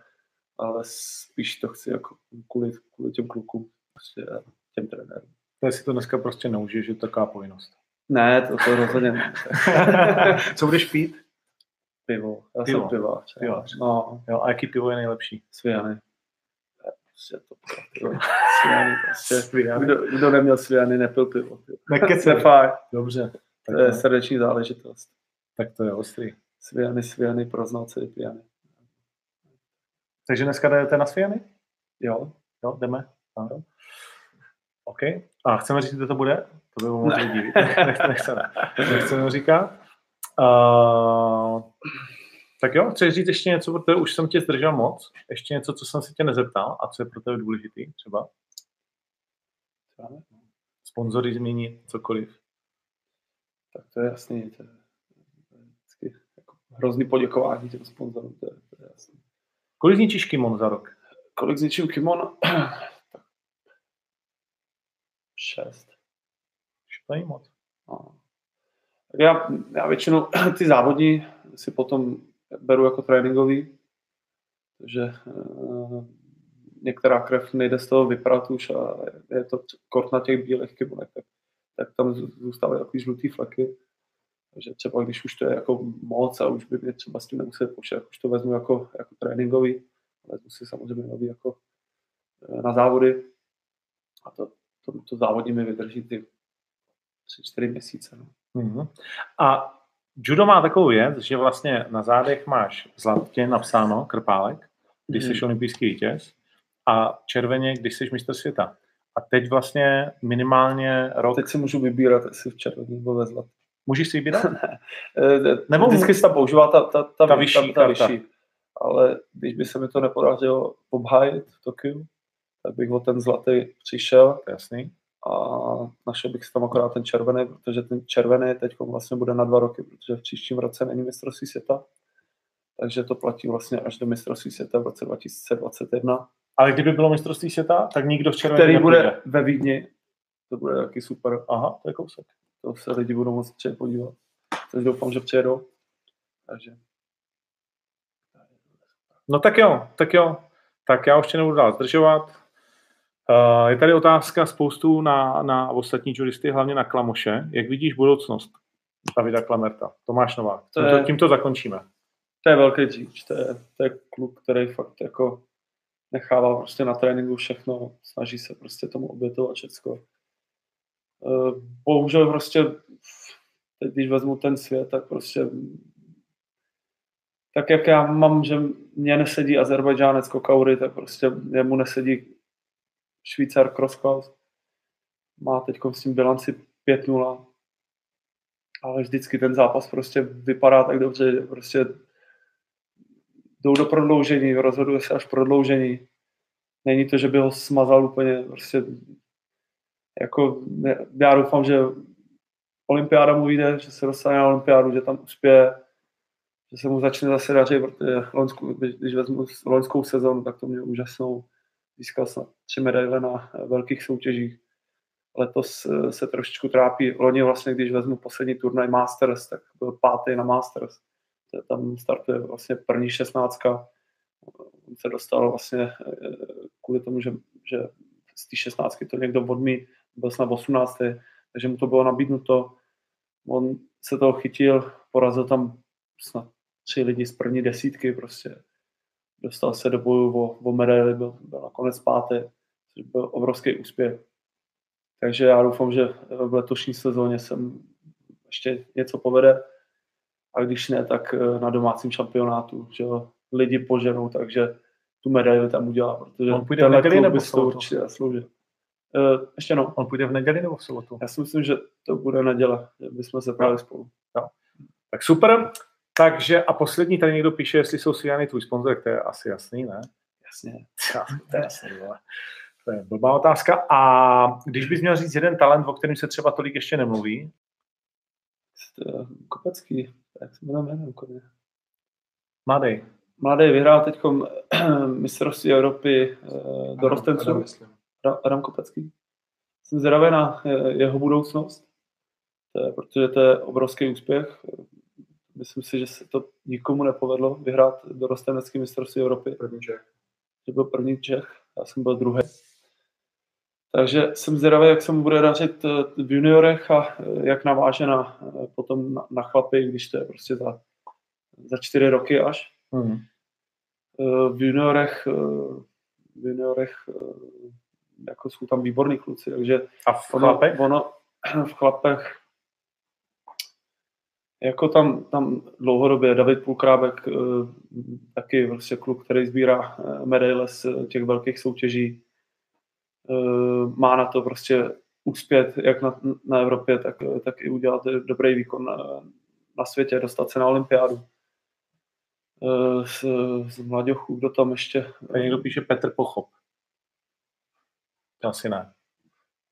ale spíš to chci jako kvůli, kvůli těm klukům, prostě těm trenérům. To si to dneska prostě neužiješ, že to taková povinnost. Ne, to, to rozhodně ne. Co budeš pít? Pivo. Já pivo. jsem pivář. pivář. No. Jo, a jaký pivo je nejlepší? Sviany. Prostě to pivo. Sviany, prostě. Sviany. Kdo, kdo, neměl sviany, nepil pivo. Nekece. Dobře. Tak to je srdeční záležitost. Tak to je ostrý. Sviany, sviany, pro znalce pijany. Takže dneska jdete na sviany? Jo. Jo, jdeme. Ano. OK. A chceme říct, kde to bude? To by bylo moc lidí. Nechceme, nechceme, říkat. Uh, tak jo, chceš říct ještě něco, protože už jsem tě zdržel moc. Ještě něco, co jsem se tě nezeptal a co je pro tebe důležitý třeba? Sponzory změnit, cokoliv. Tak to je jasný. To je, jako hrozný poděkování těm sponzorům, to je, to je jasný. Kolik zničíš kimon za rok? Kolik zničím kimon? Šest. To je moc. No. Já, já většinou ty závodní si potom beru jako tréninkový, takže uh, některá krev nejde z toho vyprat už a je to kort na těch bílých kybonech, tak, tak tam zůstávají takový žlutý fleky. Takže třeba když už to je jako moc a už by mě třeba s tím nemusel počítat, už to vezmu jako, jako tréninkový, vezmu si samozřejmě nový jako eh, na závody a to, to, to závodní mi vydrží ty tři, čtyři měsíce. No. Mm-hmm. A judo má takovou věc, že vlastně na zádech máš zlatě napsáno, krpálek, když jsi olympijský vítěz, a červeně, když jsi mistr světa. A teď vlastně minimálně rok... Teď si můžu vybírat, jestli v červeně nebo ve zlatě. Můžeš si vybírat? ne. Nebo vždycky se tam používá ta, ta, ta, ta, vyšší, ta, ta vyšší. Ale když by se mi to nepodařilo obhájit v Tokiu, tak bych o ten zlatý přišel. Jasný a našel bych si tam akorát ten červený, protože ten červený teď vlastně bude na dva roky, protože v příštím roce není mistrovství světa, takže to platí vlastně až do mistrovství světa v roce 2021. Ale kdyby bylo mistrovství světa, tak nikdo v červeném Který bude ve Vídni, to bude taky super. Aha, to je kousek. To se lidi budou moc přijet podívat. Takže doufám, že přijedou. Takže. No tak jo, tak jo. Tak já už tě nebudu dál zdržovat. Eh, je tady otázka spoustu na, na ostatní juristy, hlavně na Klamoše. Jak vidíš budoucnost Davida Klamerta? Tomáš Novák. To je, tím to zakončíme. To je velký dříč. To je, to je kluk, který fakt jako nechává prostě na tréninku všechno, snaží se prostě tomu obětovat všechno. Eh, bohužel prostě teď, když vezmu ten svět, tak prostě tak jak já mám, že mě nesedí Azerbajdžánec Kokaury, tak prostě jemu nesedí Švýcar Crossclaus. Má teď s tím bilanci 5-0. Ale vždycky ten zápas prostě vypadá tak dobře, že prostě jdou do prodloužení, rozhoduje se až prodloužení. Není to, že by ho smazal úplně, prostě jako, já doufám, že olympiáda mu vyjde, že se dostane na olympiádu, že tam uspěje, že se mu začne zase dařit, protože loňskou, když vezmu loňskou sezonu, tak to mě úžasnou. Získal jsem tři medaile na velkých soutěžích. Letos eh, se trošičku trápí. Loni vlastně, když vezmu poslední turnaj Masters, tak byl pátý na Masters. Tam startuje vlastně první šestnáctka. On se dostal vlastně eh, kvůli tomu, že, že z té šestnáctky to někdo odmí, byl snad 18. Takže mu to bylo nabídnuto. On se toho chytil, porazil tam snad tři lidi z první desítky prostě. Dostal se do boju o, o medaily, byl, byl nakonec pátý, což byl obrovský úspěch. Takže já doufám, že v letošní sezóně jsem ještě něco povede. A když ne, tak eh, na domácím šampionátu, že lidi poženou, takže tu medaili tam udělá, protože On půjde neděli nebo v sobotu? určitě zaslouží. Uh, ještě no. On půjde v neděli nebo v sobotu? Já si myslím, že to bude neděle, že bychom se právě spolu. No. Tak super. Takže a poslední tady někdo píše, jestli jsou Sviany tvůj sponzor, to je asi jasný, ne? Jasně. to je jasný. To je blbá otázka. A když bys měl říct jeden talent, o kterém se třeba tolik ještě nemluví? Kopecký, jak se jmenuje jménem koně. Mladý. Mladý vyhrál teď mistrovství Evropy eh, do Rostenců. Adam, Kopecký. Jsem zvědavý na eh, jeho budoucnost, to je, protože to je obrovský úspěch. Myslím si, že se to nikomu nepovedlo vyhrát do rostenecký mistrovství Evropy. První Čech. Že byl první Čech, já jsem byl druhý. Takže jsem zvědavý, jak se mu bude dařit eh, v juniorech a eh, jak naváže na, potom na, na chlapy, když to je prostě za, za čtyři roky až. Hmm. V juniorech, v juniorech jako jsou tam výborní kluci, takže a v chlapech? Ono, ono v chlapech jako tam, tam dlouhodobě David Pulkrábek, taky vlastně kluk, který sbírá medaile z těch velkých soutěží, Eh, má na to prostě uspět jak na, na Evropě, tak, tak i udělat dobrý výkon na, na světě, dostat se na olympiádu. Eh, z, z mladěchů, kdo tam ještě... Tady někdo píše Petr Pochop. Asi ne.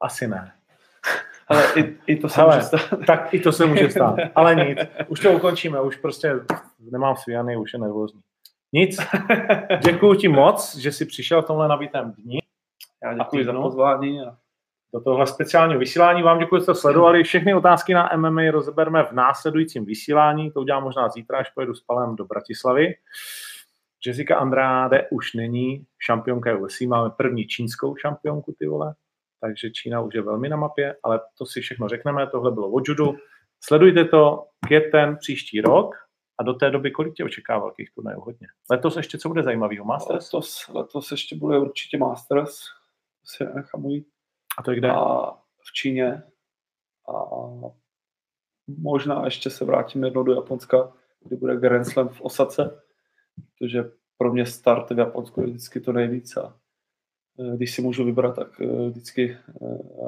Asi ne. Ale i, i to se Hele, může stát. Tak i to se může stát. Ale nic. Už to ukončíme. Už prostě nemám svíjany, už je nervózní. Nic. Děkuji ti moc, že jsi přišel v tomhle nabitém dni. Já děkuji za pozvání. A... Do tohle speciálního vysílání vám děkuji, že jste sledovali. Všechny otázky na MMA rozebereme v následujícím vysílání. To udělám možná zítra, až pojedu s Palem do Bratislavy. Jessica Andrade už není šampionka UFC, máme první čínskou šampionku, ty vole. Takže Čína už je velmi na mapě, ale to si všechno řekneme. Tohle bylo o judu. Sledujte to květen příští rok a do té doby kolik tě očeká velkých turnajů hodně? Letos ještě co bude zajímavého? Masters? Letos, letos ještě bude určitě Masters se nechamují. A to je kde? A v Číně. A možná ještě se vrátím jednou do Japonska, kdy bude Grand Slam v Osace, protože pro mě start v Japonsku je vždycky to nejvíc a e, když si můžu vybrat, tak e, vždycky e,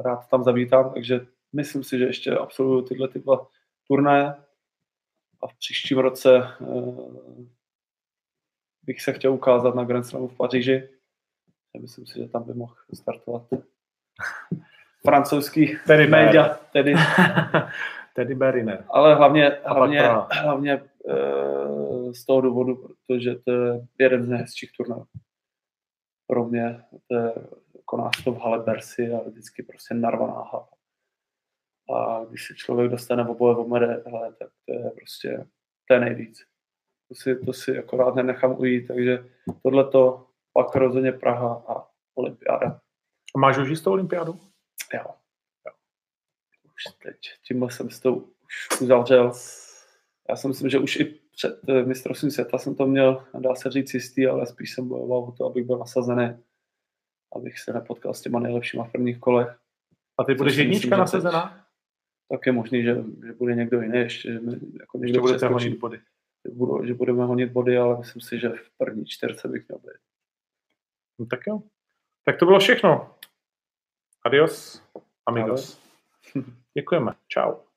rád tam zavítám, takže myslím si, že ještě absolvuju tyhle ty dva turnaje a v příštím roce bych se chtěl ukázat na Grand Slamu v Paříži já myslím si, že tam by mohl startovat francouzský Teddy média, tedy, tedy Beriner. Ale hlavně, hlavně, hlavně e, z toho důvodu, protože to je jeden z nejhezčích turnajů. Pro mě to je, koná to v hale Bersi a vždycky prostě narvaná hala. A když se člověk dostane v oboje v medaile, tak to je prostě, to je nejvíc. To si, to si akorát nenechám ujít, takže tohle to pak rozhodně Praha a olympiáda. A máš už jistou olympiádu? Jo. jo. Už teď, tímhle jsem s tou už uzavřel. Já si myslím, že už i před eh, mistrovstvím světa jsem to měl, dá se říct jistý, ale spíš jsem bojoval o to, abych byl nasazený, abych se nepotkal s těma nejlepšíma v prvních kolech. A ty budeš jednička nasazená? Tak je možný, že, že bude někdo jiný ještě. Že jako někdo bude honit body. Že, budu, že budeme honit body, ale myslím si, že v první čtyřce bych měl být. No tak jo. Tak to bylo všechno. Adios, amigos. Děkujeme. Ciao.